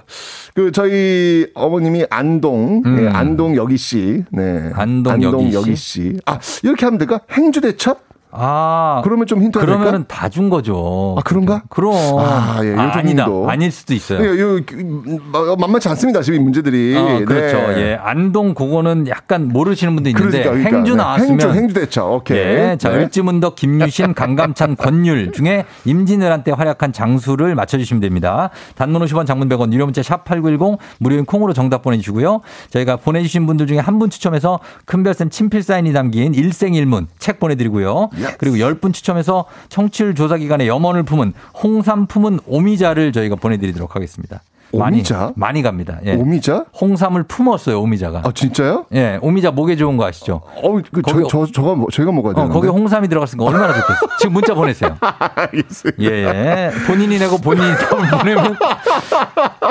그 저희 어머님이 안동 음. 네, 안동 여기 씨, 네 안동 여기 씨? 씨. 아 이렇게 하면 될까? 행주대첩? 아, 그러면 좀 힌트가 그러면은? 다 준 거죠. 아, 그런가? 그럼. 아, 예, 요 아니다. 아닐 수도 있어요. 네, 요, 만만치 않습니다. 지금 이 문제들이. 어, 그렇죠. 네. 예. 안동 그거는 약간 모르시는 분도 있는데 그러니까, 그러니까. 행주 네, 나왔으면 행주, 행주대첩. 오케이. 예. 자, 네. 을지문덕, 김유신, 강감찬, 권율 중에 임진왜란 때 활약한 장수를 맞춰 주시면 됩니다. 단문 50원, 장문 100원, 유료 문자 샵 8910, 무료인 콩으로 정답 보내주시고요. 저희가 보내 주신 분들 중에 한 분 추첨해서 큰별쌤 친필 사인이 담긴 일생일문 책 보내 드리고요. 그리고 10분 추첨해서 청취율 조사 기간에 염원을 품은 홍삼 품은 오미자를 저희가 보내드리도록 하겠습니다. 오미자? 많이, 많이 갑니다. 예. 오미자? 홍삼을 품었어요, 오미자가. 아, 진짜요? 예, 오미자 목에 좋은 거 아시죠? 어, 그, 저, 거기- 저, 저가, 뭐- 저희가 먹어야 어, 되는데. 거기 홍삼이 들어갔으니까 얼마나 좋겠어. 지금 문자 보내세요. [LAUGHS] 알겠습니다. 예, 예. 본인이 내고 본인이 답을 보내면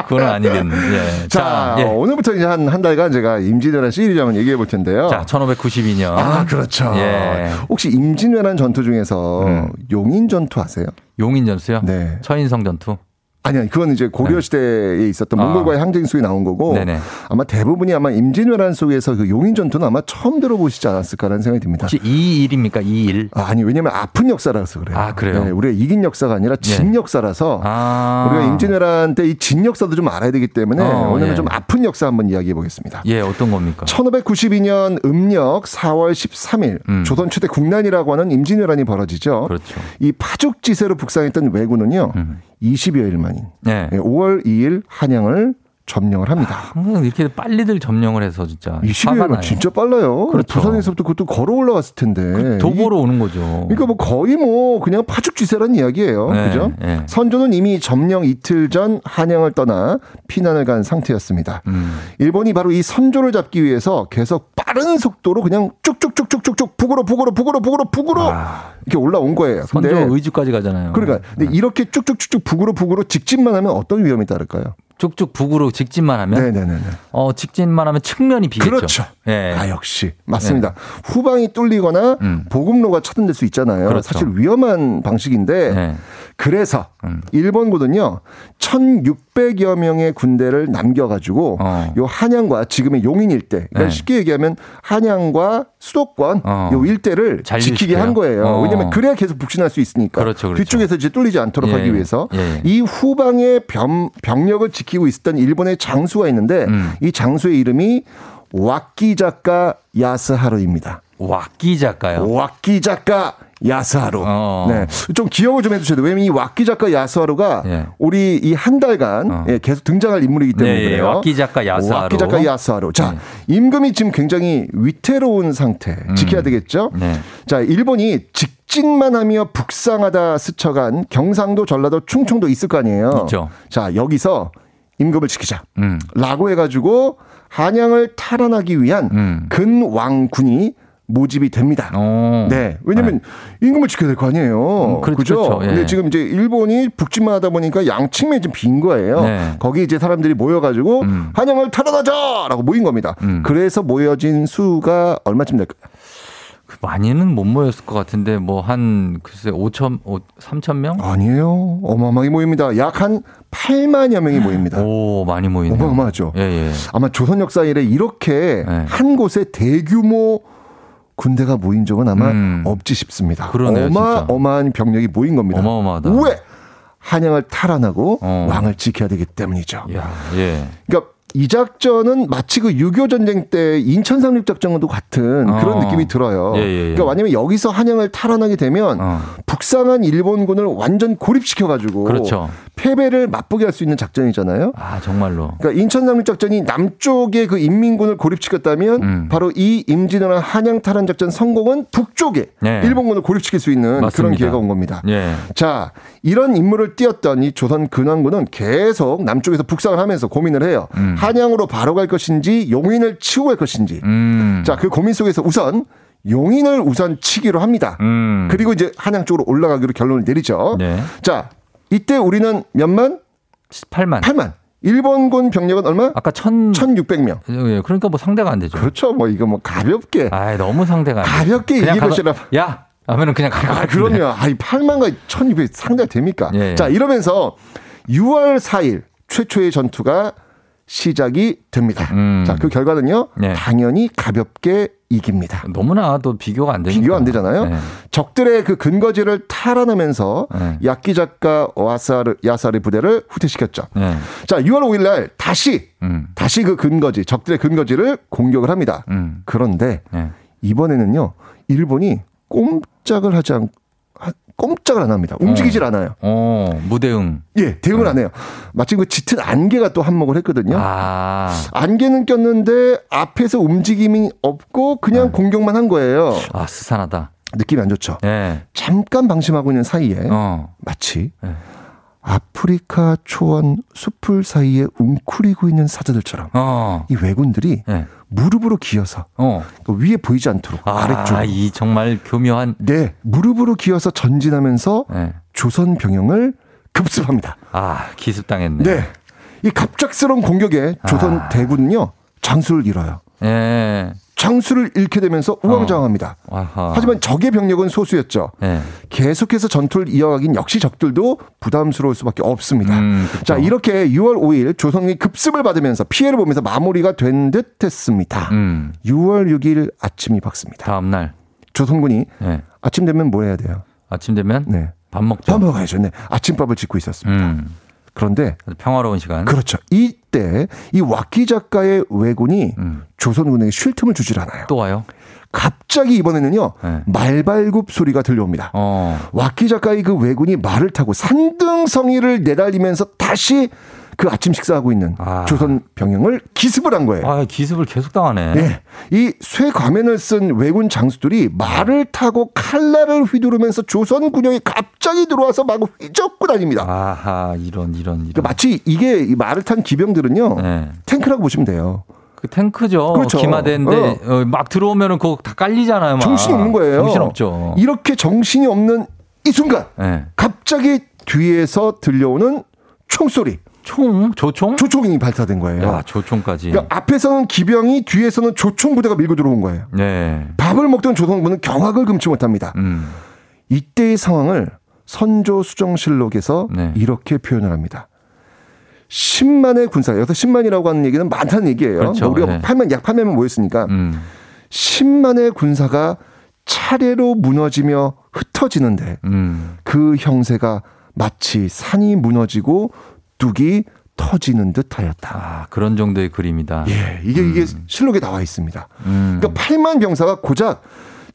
그건 아니겠네. 예. 자, 자, 예. 어, 오늘부터 이제 한, 한 달간 제가 임진왜란 시리즈 한번 얘기해 볼 텐데요. 자, 1592년. 아, 그렇죠. 예. 혹시 임진왜란 전투 중에서 음. 용인 전투 아세요? 용인 전투요? 네. 처인성 전투. 아니, 아니, 그건 이제 고려 네. 시대에 있었던 아. 몽골과의 항쟁 속에 나온 거고 네네. 아마 대부분이 아마 임진왜란 속에서 그 용인 전투는 아마 처음 들어보시지 않았을까라는 생각이 듭니다. 혹시 2일입니까? 2일? 아, 아니, 왜냐면 아픈 역사라서 그래요. 아, 그래요? 네, 우리가 이긴 역사가 아니라 진 예. 역사라서 아. 우리가 임진왜란 때 이 진 역사도 좀 알아야 되기 때문에 어, 오늘은 예. 좀 아픈 역사 한번 이야기해 보겠습니다. 예, 어떤 겁니까? 1592년 음력 4월 13일 음. 조선 최대 국난이라고 하는 임진왜란이 벌어지죠. 그렇죠. 이 파죽지세로 북상했던 왜군은요. 음. 20여일 만인 네. 예, 5월 2일 한양을 점령을 합니다. 항상 이렇게 빨리들 점령을 해서 진짜. 화가 20여일만 나요. 진짜 빨라요. 그렇죠. 부산에서부터 그것도 걸어 올라갔을 텐데. 도보로 오는 거죠. 그러니까 뭐 거의 뭐 그냥 파죽지세란 이야기예요. 네, 그죠? 네. 선조는 이미 점령 이틀 전 한양을 떠나 피난을 간 상태였습니다. 음. 일본이 바로 이 선조를 잡기 위해서 계속 빠른 속도로 그냥 쭉쭉쭉쭉쭉쭉 북으로 북으로 북으로 북으로 북으로 아. 이렇게 올라온 거예요. 선조 근데 의주까지 가잖아요. 그러니까 근데 이렇게 쭉쭉쭉쭉 북으로 북으로 직진만 하면 어떤 위험이 따를까요? 쭉쭉 북으로 직진만 하면 네네네. 어 직진만 하면 측면이 비겠죠. 그렇죠. 예. 아 역시 맞습니다. 후방이 뚫리거나 음. 보급로가 차단될 수 있잖아요. 그렇죠. 사실 위험한 방식인데 네. 그래서 음. 일본군은요 1,600여 명의 군대를 남겨가지고 어. 요 한양과 지금의 용인 일대, 그러니까 네. 쉽게 얘기하면 한양과 수도권 어. 요 일대를? 지키게 한 거예요. 어. 왜냐하면 그래야 계속 북진할 수 있으니까. 그렇죠, 그렇죠. 뒤쪽에서 이제 뚫리지 않도록 예. 하기 위해서 예. 이 후방의 병, 병력을 지키고 있었던 일본의 장수가 있는데 음. 이 장수의 이름이 왁기 작가 야스하루입니다. 왁기 작가요? 왁기 작가 야스하루. 어. 네. 좀 기억을 좀 해주셔야 돼요. 왜냐면 이 왁기 작가 야스하루가 예. 우리 이 한 달간 어. 예, 계속 등장할 인물이기 때문에 네, 예, 그래요. 왁기 작가 야스하루. 왁기 작가 야스하루. 자, 네. 임금이 지금 굉장히 위태로운 상태. 지켜야 되겠죠? 네. 자, 일본이 직진만 하며 북상하다 스쳐간 경상도, 전라도, 충청도 있을 거 아니에요. 있죠. 자, 여기서 임금을 지키자. 음. 라고 해가지고 한양을 탈환하기 위한 음. 근왕군이 모집이 됩니다. 어. 네. 왜냐면 임금을 지켜야 될 거 아니에요. 음, 그렇- 그죠? 그렇죠. 예. 근데 지금 이제 일본이 북진만 하다 보니까 양측면이 좀 빈 거예요. 네. 거기 이제 사람들이 모여가지고 음. 한양을 탈환하자! 라고 모인 겁니다. 음. 그래서 모여진 수가 얼마쯤 될까요? 그 많이는 못 모였을 것 같은데 뭐 한 글쎄 5천 3천 명? 아니에요. 어마어마하게 모입니다. 약 한 8만여 명이 모입니다. 오 많이 모이네요. 어마어마하죠. 예, 예. 아마 조선 역사 이래 이렇게 네. 한 곳에 대규모 군대가 모인 적은 아마 음. 없지 싶습니다. 그러네요, 진짜. 어마어마한 병력이 모인 겁니다. 어마어마하다. 왜? 한양을 탈환하고 어. 왕을 지켜야 되기 때문이죠. 야, 예. 그러니까 이 작전은 마치 그 6.25 전쟁 때 인천 상륙 작전과도 같은 그런 어. 느낌이 들어요. 예, 예, 예. 그러니까 왜냐면 여기서 한양을 탈환하게 되면 어. 북상한 일본군을 완전 고립시켜 가지고 그렇죠. 패배를 맛보게 할 수 있는 작전이잖아요. 아, 정말로. 그러니까 인천 상륙 작전이 남쪽에 그 인민군을 고립시켰다면 음. 바로 이 임진왜란 한양 탈환 작전 성공은 북쪽에 네. 일본군을 고립시킬 수 있는 그런 맞습니다. 기회가 온 겁니다. 예. 자, 이런 임무를 띄었던 이 조선 근왕군은 계속 남쪽에서 북상을 하면서 고민을 해요. 음. 한양으로 바로 갈 것인지 용인을 치고 갈 것인지. 음. 자, 그 고민 속에서 우선 용인을 우선 치기로 합니다. 음. 그리고 이제 한양 쪽으로 올라가기로 결론을 내리죠. 네. 자, 이때 우리는 몇만? 18만. 8만. 일본군 병력은 얼마? 아까 천 1600명. 예, 그러니까 뭐 상대가 안 되죠. 그렇죠. 뭐 이거 뭐 가볍게. 아, 너무 상대가 안. 가볍게 이길 것이라. 야, 하면은 그냥 갈것 아, 같은데. 그럼요. 아이 8만과 1200 상대가 됩니까? 예. 자, 이러면서 6월 4일 최초의 전투가 시작이 됩니다. 음. 자, 그 결과는요. 네. 당연히 가볍게 이깁니다. 너무나 또 비교가 안 되니까. 비교 안 되잖아요. 네. 적들의 그 근거지를 탈환하면서 네. 야끼 작가 와사르 야사리 부대를 후퇴시켰죠. 네. 자, 6월 5일 날 다시 음. 다시 그 근거지 적들의 근거지를 공격을 합니다. 음. 그런데 네. 이번에는요 일본이 꼼짝을 하지 않 꼼짝을 안 합니다. 움직이질 않아요. 어, 무대응. 예, 대응을 안 해요. 마침 그 짙은 안개가 또 한몫을 했거든요. 아. 안개는 꼈는데 앞에서 움직임이 없고 그냥 네. 공격만 한 거예요. 아, 스산하다. 느낌이 안 좋죠. 예. 잠깐 방심하고 있는 사이에 어. 마치 네. 아프리카 초원 숲을 사이에 웅크리고 있는 사자들처럼 어. 이 왜군들이 예. 무릎으로 기어서 어. 그 위에 보이지 않도록 아, 아래쪽으로 이 정말 교묘한. 네 무릎으로 기어서 전진하면서 예. 조선 병영을 급습합니다. 아, 기습당했네. 네. 이 갑작스러운 공격에 조선 아. 대군은요 장수를 잃어요. 예. 장수를 잃게 되면서 우왕좌왕합니다. 아하. 하지만 적의 병력은 소수였죠. 예. 계속해서 전투를 이어가긴 역시 적들도 부담스러울 수밖에 없습니다. 음. 자 이렇게 6월 5일 조선이 급습을 받으면서 피해를 보면서 마무리가 된 듯했습니다. 음. 6월 6일 아침이 밝습니다. 다음 날. 조선군이 예. 아침 되면 뭘 해야 돼요? 아침 되면 네. 밥 먹죠. 밥 먹어야죠. 네. 아침밥을 짓고 있었습니다. 음. 그런데 평화로운 시간. 그렇죠. 이때 이 와키 작가의 왜군이 음. 조선군에게 쉴 틈을 주질 않아요. 또 와요? 갑자기 이번에는요 네. 말발굽 소리가 들려옵니다. 어. 와키 작가의 그 왜군이 말을 타고 산등성이를 내달리면서 다시 그 아침 식사하고 있는 아. 조선 병영을 기습을 한 거예요. 아, 기습을 계속 당하네. 네. 이 쇠 가면을 쓴 왜군 장수들이 말을 타고 칼날을 휘두르면서 조선 군영이 갑자기 들어와서 막 휘젓고 다닙니다. 아하, 이런, 이런, 이런. 그러니까 마치 이게 이 말을 탄 기병들은요 네. 탱크라고 보시면 돼요. 그 탱크죠. 그렇죠. 기마대인데 어, 막 들어오면은 그거 다 깔리잖아요. 막. 정신이 없는 거예요. 정신 없죠. 이렇게 정신이 없는 이 순간 네. 갑자기 뒤에서 들려오는 총소리, 총, 조총? 조총이 발사된 거예요. 야, 조총까지. 그러니까 앞에서는 기병이 뒤에서는 조총 부대가 밀고 들어온 거예요. 네. 밥을 먹던 조선군은 경악을 금치 못합니다. 음. 이때의 상황을 선조 수정실록에서 네. 이렇게 표현을 합니다. 10만의 군사, 여기서 10만이라고 하는 얘기는 많다는 얘기예요. 그렇죠. 뭐 우리가 네. 8만, 약 8만명 모였으니까 음. 10만의 군사가 차례로 무너지며 흩어지는데 음. 그 형세가 마치 산이 무너지고 뚝이 터지는 듯하였다. 아, 그런 정도의 그림이다. 예, 이게 이게 실록에 나와 있습니다. 음. 그러니까 8만 병사가 고작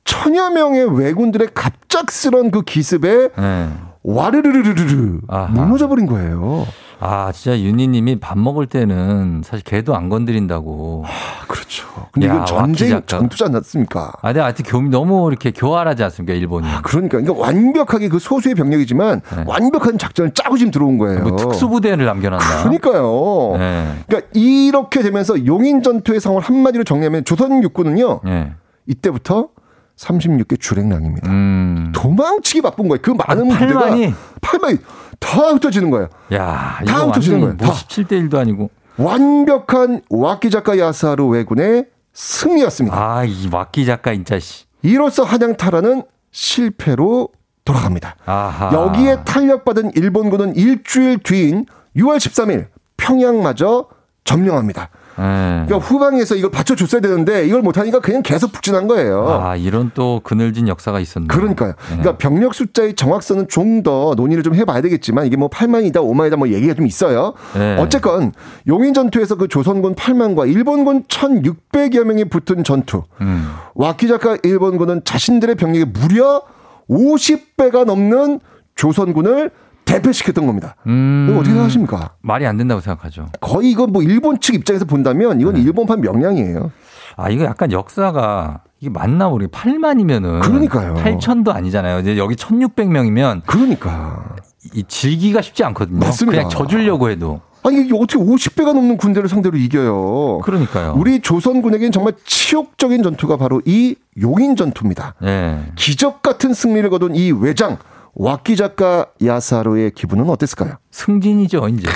천여 명의 왜군들의 갑작스런 그 기습에 네. 와르르르르르 아하. 무너져 버린 거예요. 아, 진짜 윤희님이 밥 먹을 때는 사실 개도 안 건드린다고. 아, 그렇죠. 근데 야, 이건 전쟁. 전투지 않았습니까? 아, 근데 하여튼 교, 너무 이렇게 교활하지 않습니까, 일본이. 아, 그러니까, 그러니까 완벽하게 그 소수의 병력이지만 네. 완벽한 작전을 짜고 지금 들어온 거예요. 뭐 특수부대를 남겨놨나? 그러니까요. 네. 그러니까 이렇게 되면서 용인 전투의 상황을 한마디로 정리하면 조선 육군은요 네. 이때부터 36개 주랭랑입니다. 음. 도망치기 바쁜 거예요. 그 많은 아, 부대가 팔만이? 팔만이 다 흩어지는 거예요. 야, 다 흩어지는 거예요. 뭐 다. 17대 1도 아니고. 완벽한 와키자카 야사루 왜군의 승리였습니다. 아, 이 와키 작가 진짜 씨. 이로써 한양타라는 실패로 돌아갑니다. 아하. 여기에 탄력받은 일본군은 일주일 뒤인 6월 13일 평양마저 점령합니다. 네. 그러니까 후방에서 이걸 받쳐줬어야 되는데 이걸 못하니까 그냥 계속 북진한 거예요. 아, 이런 또 그늘진 역사가 있었네. 그러니까요. 그러니까 병력 숫자의 정확성은 좀 더 논의를 좀 해봐야 되겠지만 이게 뭐 8만이다 5만이다 뭐 얘기가 좀 있어요. 네. 어쨌건 용인 전투에서 그 조선군 8만과 일본군 1,600여 명이 붙은 전투. 음. 와키자카 일본군은 자신들의 병력의 무려 50배가 넘는 조선군을 대패시켰던 겁니다. 음. 이거 어떻게 생각하십니까? 말이 안 된다고 생각하죠. 거의 이건 뭐 일본 측 입장에서 본다면 이건 일본판 명량이에요. 아, 이거 약간 역사가 이게 맞나 모르겠 8만이면은 그러니까요. 8천도 아니잖아요. 이제 여기 1,600명이면 그러니까. 이 질기가 쉽지 않거든요. 맞습니다. 그냥 져주려고 해도. 아니 이게 어떻게 50배가 넘는 군대를 상대로 이겨요. 그러니까요. 우리 조선군에겐 정말 치욕적인 전투가 바로 이 용인 전투입니다. 예. 기적 같은 승리를 거둔 이 외장 와키자카 야사로의 기분은 어땠을까요? 승진이죠, 이제.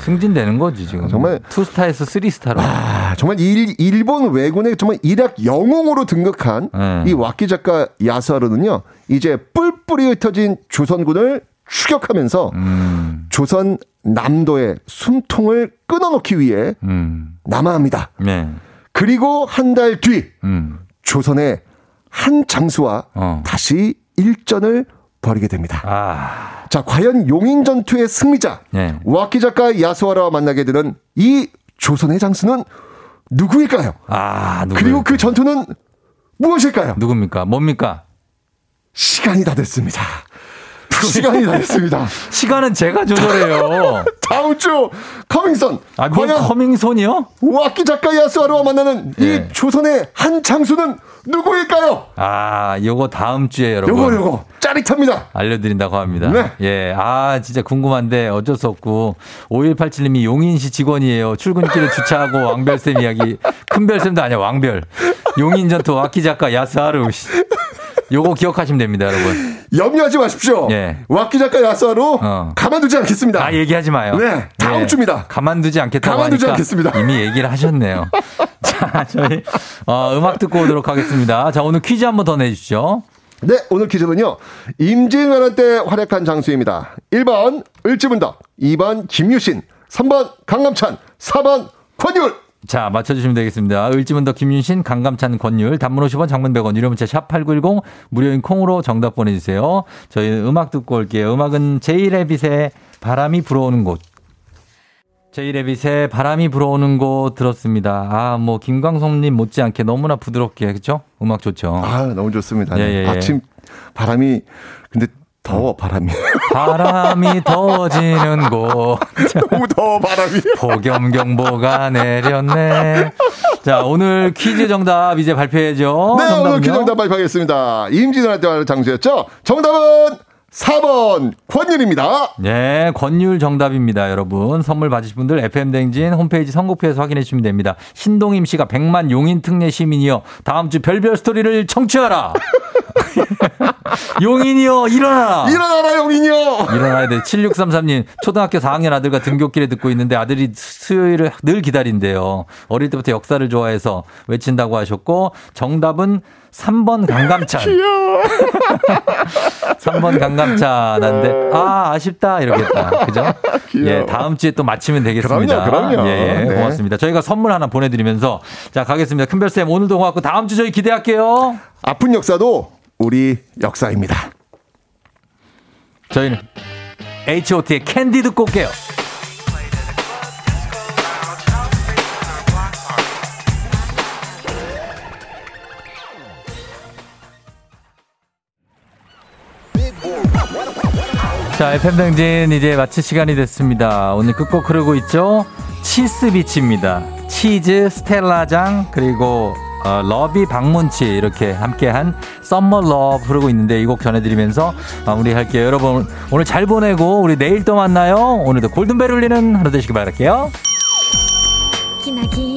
승진되는 거지, 지금. 정말- 투스타에서 쓰리스타로. 아, 정말 일, 일본 왜군의 정말 일약 영웅으로 등극한 네. 이 와키자카 야사로는요. 이제 뿔뿔이 흩어진 조선군을 추격하면서 음, 조선 남도의 숨통을 끊어놓기 위해 음, 남하합니다. 네. 그리고 한 달 뒤 음, 조선의 한 장수와 어. 다시 일전을 벌이게 됩니다. 아, 자, 과연 용인 전투의 승리자 네. 와키자카 야수아라와 만나게 되는 이 조선의 장수는 누구일까요? 아, 누구 그리고 그 전투는 무엇일까요? 누굽니까? 뭡니까? 시간이 다 됐습니다. 시간이 다 됐습니다. [LAUGHS] 시간은 제가 조절해요. [LAUGHS] 다음 주 커밍선 아, 뭐 과연 커밍손이요? 와키자카 야수아라와 만나는 예. 이 조선의 한 장수는 누구일까요? 아, 요거 다음 주에 여러분. 요거 요거 짜릿합니다. 알려드린다고 합니다. 네. 예. 아, 진짜 궁금한데 어쩔 수 없고. 5187님이 용인시 직원이에요. 출근길에 주차하고 왕별쌤 이야기. 큰별쌤도 아니야, 왕별. 용인 전투 와키 작가 야스하루. 씨. 요거 기억하시면 됩니다, 여러분. 염려하지 마십시오. 예. 와키자카 야수아로 어. 가만두지 않겠습니다. 아, 얘기하지 마요. 네, 다음 예. 주입니다. 가만두지 않겠다고 가만두지 않겠습니다. 이미 얘기를 하셨네요. [LAUGHS] 자, 저희 어, 음악 듣고 오도록 하겠습니다. 자, 오늘 퀴즈 한번 더 내주시죠. 네, 오늘 퀴즈는요. 임진왜란 때 활약한 장수입니다. 1번 을지문덕, 2번 김유신, 3번 강남찬, 4번 권율. 자, 맞춰주시면 되겠습니다. 을지문덕 김윤신, 강감찬, 권율, 단문 50원, 장문 100원, 유료 문자 샵8910, 무료인 콩으로 정답 보내주세요. 저희 음악 듣고 올게요. 음악은 제이레빗의 바람이 불어오는 곳. 제이레빗의 바람이 불어오는 곳 들었습니다. 아, 뭐, 김광섭님 못지않게 너무나 부드럽게, 그죠? 음악 좋죠. 아, 너무 좋습니다. 예, 예, 예. 아침 바람이 근데 더워 바람이. 바람이 더워지는 곳. [LAUGHS] 너무 더워 바람이. 폭염경보가 내렸네. 자, 오늘 퀴즈 정답 이제 발표해야죠. 네, 오늘 정답은요? 퀴즈 정답 발표하겠습니다. 임진왜란 때 활약한 장수였죠. 정답은 4번 권율입니다. 네, 권율 정답입니다, 여러분. 선물 받으실 분들 FM댕진 홈페이지 선곡표에서 확인해 주시면 됩니다. 신동임 씨가 100만 용인 특례 시민이요. 다음 주 별별 스토리를 청취하라. [LAUGHS] 용인이요, 일어나라. 일어나라 용인이요. 일어나야 돼. 7633님, 초등학교 4학년 아들과 등굣길에 듣고 있는데 아들이 수요일을 늘 기다린대요. 어릴 때부터 역사를 좋아해서 외친다고 하셨고, 정답은 3번 강감찬. 3번 강감찬 한데, 아, 아쉽다. 이러겠다. 그죠? 귀여워. 예, 다음 주에 또 맞히면 되겠습니다. 그럼요, 그럼요. 예, 예, 네. 고맙습니다. 저희가 선물 하나 보내드리면서, 자, 가겠습니다. 큰별쌤, 오늘도 고맙고, 다음 주 저희 기대할게요. 아픈 역사도 우리 역사입니다. 저희는 H.O.T의 캔디 듣고 올게요. 자, 팬댕진 이제 마칠 시간이 됐습니다. 오늘 끝곡 흐르고 있죠? 치스비치입니다. 치즈, 스텔라장, 그리고 어, 러비 박문치 이렇게 함께한 Summer Love 흐르고 있는데 이 곡 전해드리면서 마무리할게요. 여러분 오늘 잘 보내고 우리 내일 또 만나요. 오늘도 골든벨 울리는 하루 되시길 바랄게요. 기나긴